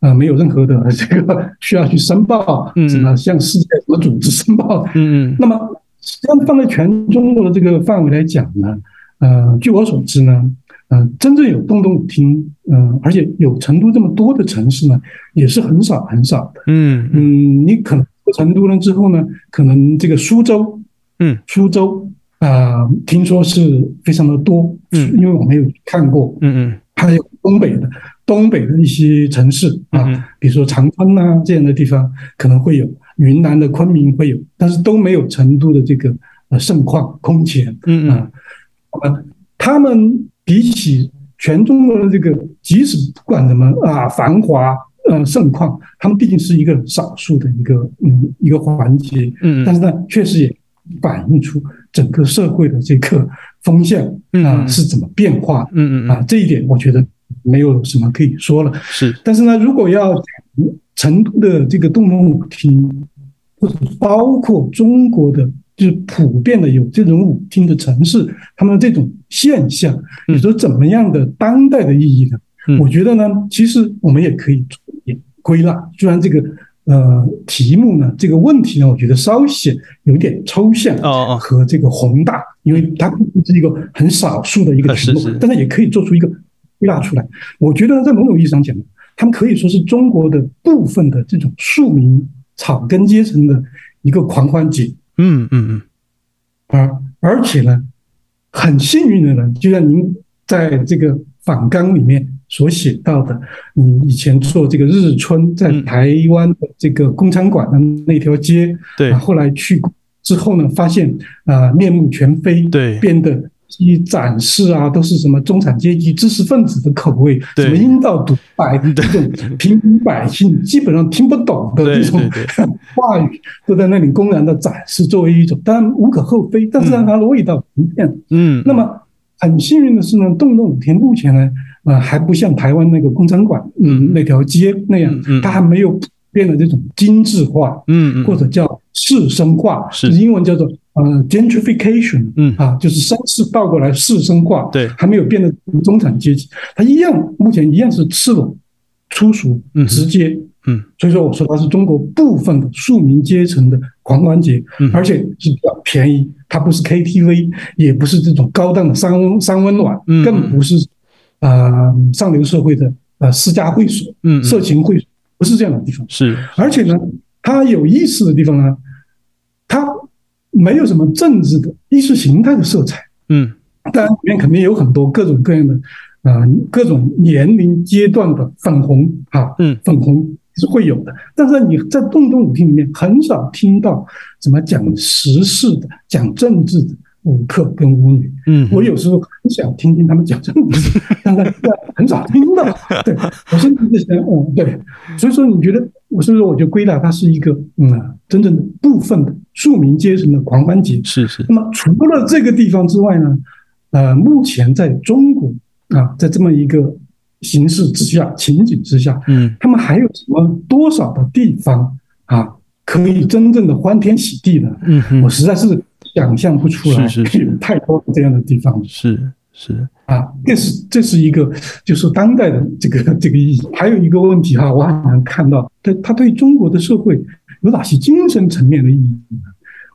啊，没有任何的 这个需要去申报，什么向世界什么组织申报？嗯嗯。那么，实际上放在全中国的这个范围来讲呢，呃，据我所知呢，嗯，真正有洞洞舞厅，嗯，而且有成都这么多的城市呢，也是很少很少的。嗯嗯，你可能成都了之后呢，可能这个苏州，嗯，苏州啊，听说是非常的多，嗯，因为我没有看过，嗯嗯，还有东北的。东北的一些城市啊，比如说长春呐这样的地方可能会有，云南的昆明会有，但是都没有成都的这个呃盛况空前。嗯啊，呃，他们比起全中国的这个，即使不管什么啊繁华呃盛况，他们毕竟是一个少数的一个嗯一个环节。嗯，但是呢，确实也反映出整个社会的这个风向啊是怎么变化。嗯嗯啊，这一点我觉得。没有什么可以说了，是。但是呢，如果要成都的这个动动舞厅，或者包括中国的，就是普遍的有这种舞厅的城市，他们这种现象，你说怎么样的当代的意义呢？我觉得呢，其实我们也可以归纳。虽然这个呃题目呢，这个问题呢，我觉得稍显有点抽象和这个宏大，因为它是一个很少数的一个题目，但是也可以做出一个。归纳出来，我觉得在某种意义上讲，他们可以说是中国的部分的这种庶民草根阶层的一个狂欢节。嗯嗯嗯。而而且呢，很幸运的呢，就像您在这个访纲里面所写到的，你以前做这个日春在台湾的这个工厂馆的那条街，对，后来去之后呢，发现啊面目全非，对，变得。一展示啊，都是什么中产阶级知识分子的口味，什么阴道独白，这种平民百姓基本上听不懂的这种话语，都在那里公然的展示，作为一种当然无可厚非，但是让它的味道不变。嗯，那么很幸运的是呢，动动五天目前呢，呃，还不像台湾那个工厂馆，嗯，那条街那样，它还没有普遍的这种精致化，嗯，或者叫士生化，是。英文叫做。呃，gentrification，嗯。啊，就是绅士倒过来士绅化，对，还没有变得中产阶级，它一样，目前一样是赤裸、粗俗、直接，嗯，所以说我说它是中国部分的庶民阶层的狂欢节，嗯而且是比较便宜，它不是 KTV，也不是这种高档的三温三温暖，更不是啊上流社会的呃私家会所，嗯，色情会所，不是这样的地方，是，而且呢，它有意思的地方呢，它。没有什么政治的意识形态的色彩，嗯，当然里面肯定有很多各种各样的啊，各种年龄阶段的粉红啊，嗯，粉红是会有的。但是你在动动舞厅里面很少听到怎么讲时事的、讲政治的舞客跟舞女。嗯，我有时候很想听听他们讲这个故事，但是很少听到。对，我甚至想，嗯，对，所以说你觉得，我是不是我就归纳它是一个嗯，真正的部分的庶民阶层的狂欢节？是是。那么除了这个地方之外呢，呃，目前在中国啊，在这么一个形势之下、情景之下，嗯，他们还有什么多少的地方啊，可以真正的欢天喜地呢？嗯哼，我实在是。想象不出来，是是是，太多这样的地方，是是啊，这是这是一个就是当代的这个 这个意义。还有一个问题哈，我好像看到，他他对中国的社会有哪些精神层面的意义呢？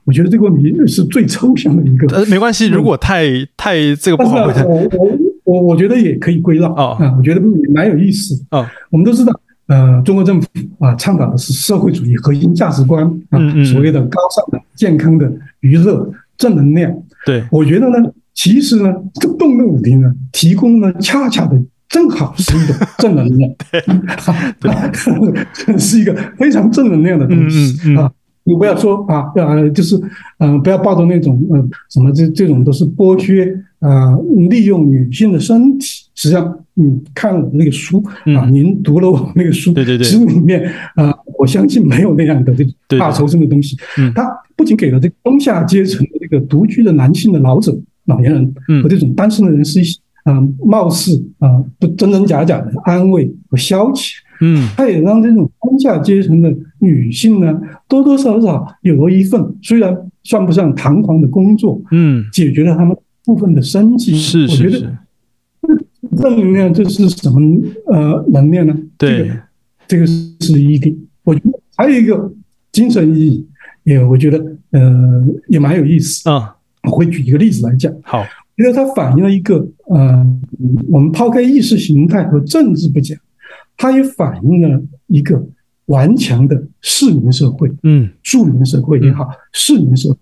我觉得这个问题是最抽象的一个。呃，没关系，如果太太这个不好回答，我我我我觉得也可以归纳啊，我觉得蛮有意思啊。我们都知道，呃，中国政府啊，倡导的是社会主义核心价值观啊，所谓的高尚的、健康的。娱乐正能量，对我觉得呢，其实呢，这个动乐舞厅呢，提供呢，恰恰的正好是一种正能量，对，是一个非常正能量的东西啊。你不要说啊，要就是嗯，不要抱着那种嗯什么这这种都是剥削啊，利用女性的身体。实际上，你看我那个书啊，您读了我那个书，对对对，其实里面啊，我相信没有那样的这种大仇深的东西。嗯，他不仅给了这个中下阶层的这个独居的男性的老者、老年人和这种单身的人是一些嗯，貌似啊不真真假假的安慰和消遣。嗯，他也让这种中下阶层的女性呢，多多少少有了一份虽然算不上堂皇的工作，嗯，解决了他们部分的生计。是是是，正能量这是什么呃能量呢？对，这个是一点。我觉得还有一个精神意义，也我觉得呃也蛮有意思啊。我会举一个例子来讲。好，因为它反映了一个呃，我们抛开意识形态和政治不讲。它也反映了一个顽强的市民社会，嗯，庶民社会也好，市民社会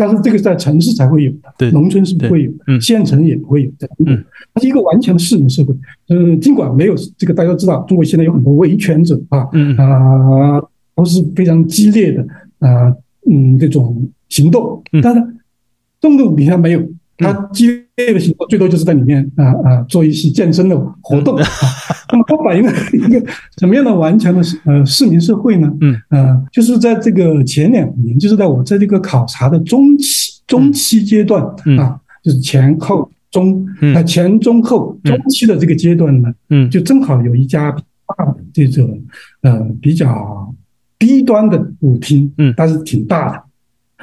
但是这个在城市才会有的，对，农村是不会有的，县城也不会有的，嗯，它是一个完全的市民社会，嗯，尽管没有这个，大家知道，中国现在有很多维权者啊，嗯啊，都是非常激烈的啊，嗯，这种行动，但是动动底下没有。他激烈的行动最多就是在里面啊啊做一些健身的活动，那么它反映了一个什么样的顽强的呃市民社会呢？嗯。呃，就是在这个前两年，就是在我在这个考察的中期中期阶段啊，就是前后中啊前中后中期的这个阶段呢，嗯，就正好有一家大的这种呃比较低端的舞厅，嗯，但是挺大的。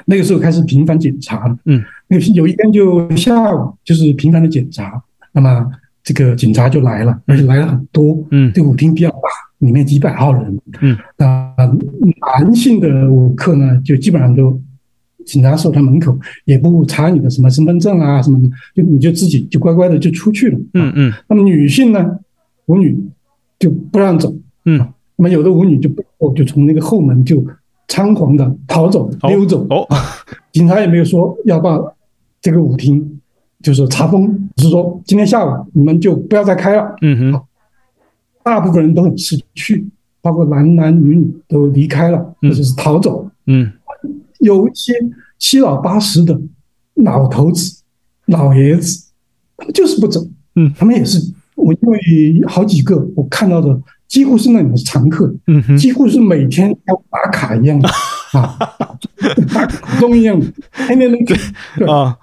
那个时候开始频繁检查了，嗯，那有一天就下午就是频繁的检查，那么这个警察就来了，而且来了很多，嗯，这舞厅比较大，里面几百号人，嗯，啊，男性的舞客呢，就基本上都警察守在门口，也不查你的什么身份证啊什么的，就你就自己就乖乖的就出去了，嗯嗯，那么女性呢，舞女就不让走，嗯，那么有的舞女就就从那个后门就。仓皇的逃走、溜走哦，警察也没有说要把这个舞厅就是查封，只是说今天下午你们就不要再开了。嗯哼，大部分人都很识趣，包括男男女女都离开了，或者是逃走。嗯，有一些七老八十的老头子、老爷子，他们就是不走。嗯，他们也是我因为好几个我看到的。几乎是那里的常客，嗯几乎是每天要打卡一样的 啊，打卡钟一样的，天天都去，对啊，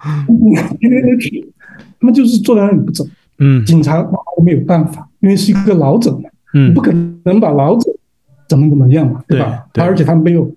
天天都去，他们就是坐在那里不走，嗯，警察没有办法，因为是一个老者嘛，嗯，不可能把老者怎么怎么样嘛，对吧？而且他没有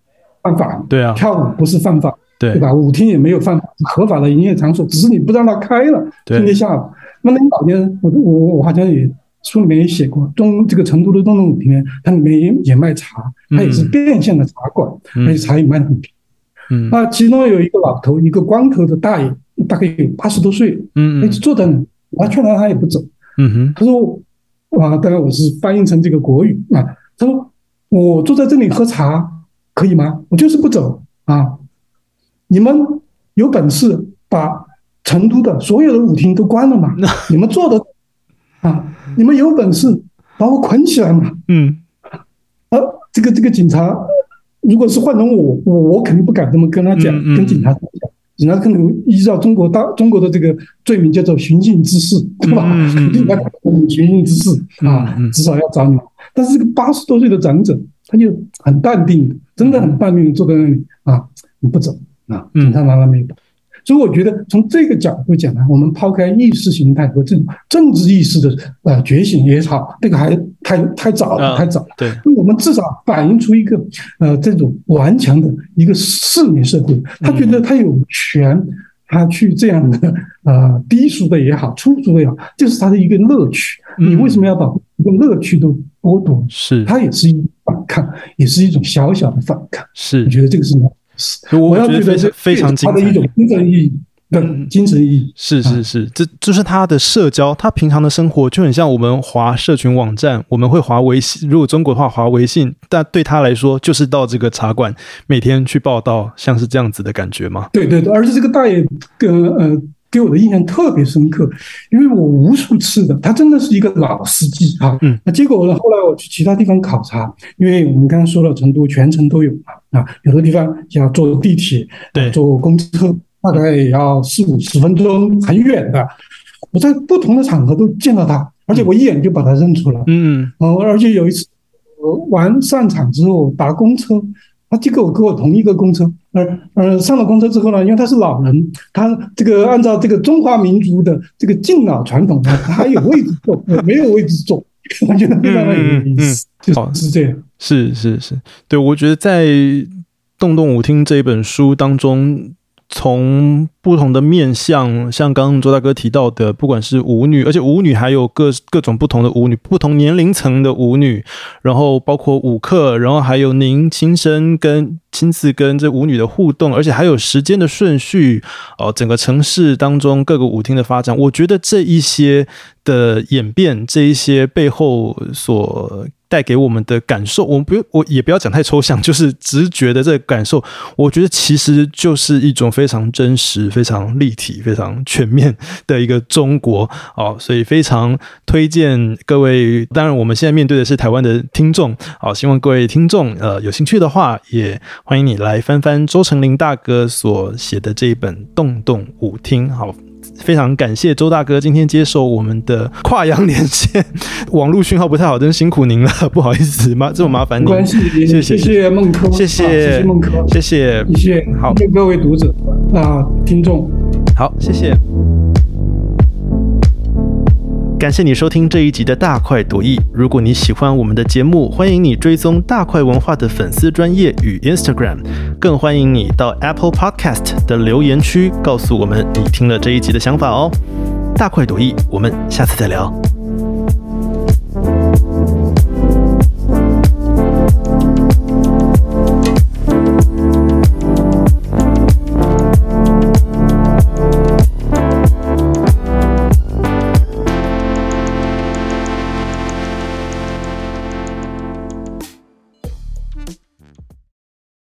犯法，对啊，跳舞不是犯法，对。对吧？舞厅也没有犯法，合法的营业场所，只是你不让他开了，今天下午，那那老年人，我我我好像也。书里面也写过，东这个成都的东东舞厅呢，它里面也也卖茶，它也是变相的茶馆，而且茶也卖的很便宜。嗯，那其中有一个老头，一个光头的大爷，大概有八十多岁，嗯，一直坐在那，我劝他他也不走。嗯哼，他说，啊，当然我是翻译成这个国语啊。他说，我坐在这里喝茶可以吗？我就是不走啊。你们有本事把成都的所有的舞厅都关了嘛？你们做的啊。你们有本事把我捆起来嘛？嗯，啊，这个这个警察，如果是换成我，我我肯定不敢这么跟他讲，跟警察讲。警察可能依照中国大中国的这个罪名叫做寻衅滋事，对吧？应该寻衅滋事啊，至少要找你。但是这个八十多岁的长者，他就很淡定，真的很淡定，坐在那里啊，你不走啊，警察拿了没有？所以我觉得从这个角度讲呢，我们抛开意识形态和政政治意识的呃觉醒也好，这个还太太早了，太早了。对，我们至少反映出一个呃这种顽强的一个市民社会，他觉得他有权，他去这样的呃低俗的也好，粗俗的也好，这是他的一个乐趣。你为什么要把一个乐趣都剥夺？是，他也是一种反抗，也是一种小小的反抗。是，我觉得这个是。我要觉得是非常精彩的一种精神意义，对，精神意义是是是，这就是他的社交，他平常的生活就很像我们划社群网站，我们会划微信，如果中国的话划微信，但对他来说就是到这个茶馆每天去报道，像是这样子的感觉吗？对对对，而且这个大爷跟呃。给我的印象特别深刻，因为我无数次的，他真的是一个老司机啊。嗯，那结果呢？后来我去其他地方考察，因为我们刚刚说了，成都全程都有嘛啊，有的地方要坐地铁，对，坐公车大概也要四五十分钟，很远的。我在不同的场合都见到他，而且我一眼就把他认出了。嗯，哦，而且有一次完散场之后搭公车。他就跟我跟我同一个公车，而呃上了公车之后呢，因为他是老人，他这个按照这个中华民族的这个敬老传统呢，他还有位置坐，没有位置坐，我觉得非常的有意思，就是这样。是是是，对我觉得在《洞洞舞厅》这一本书当中。从不同的面向，像刚刚周大哥提到的，不管是舞女，而且舞女还有各各种不同的舞女，不同年龄层的舞女，然后包括舞客，然后还有您亲身跟亲自跟这舞女的互动，而且还有时间的顺序，哦，整个城市当中各个舞厅的发展，我觉得这一些的演变，这一些背后所。带给我们的感受，我们不用，我也不要讲太抽象，就是直觉的这个感受，我觉得其实就是一种非常真实、非常立体、非常全面的一个中国哦，所以非常推荐各位。当然，我们现在面对的是台湾的听众，好，希望各位听众呃有兴趣的话，也欢迎你来翻翻周成林大哥所写的这一本《动动舞厅》好。非常感谢周大哥今天接受我们的跨洋连线，网络讯号不太好，真辛苦您了，不好意思，麻这么麻烦您。关系，谢谢，谢谢孟科，谢谢，谢谢孟科，谢谢，谢谢，好，谢谢各位读者啊，听众，好，谢谢。感谢你收听这一集的大快朵颐。如果你喜欢我们的节目，欢迎你追踪大块文化的粉丝专业与 Instagram，更欢迎你到 Apple Podcast 的留言区告诉我们你听了这一集的想法哦。大快朵颐，我们下次再聊。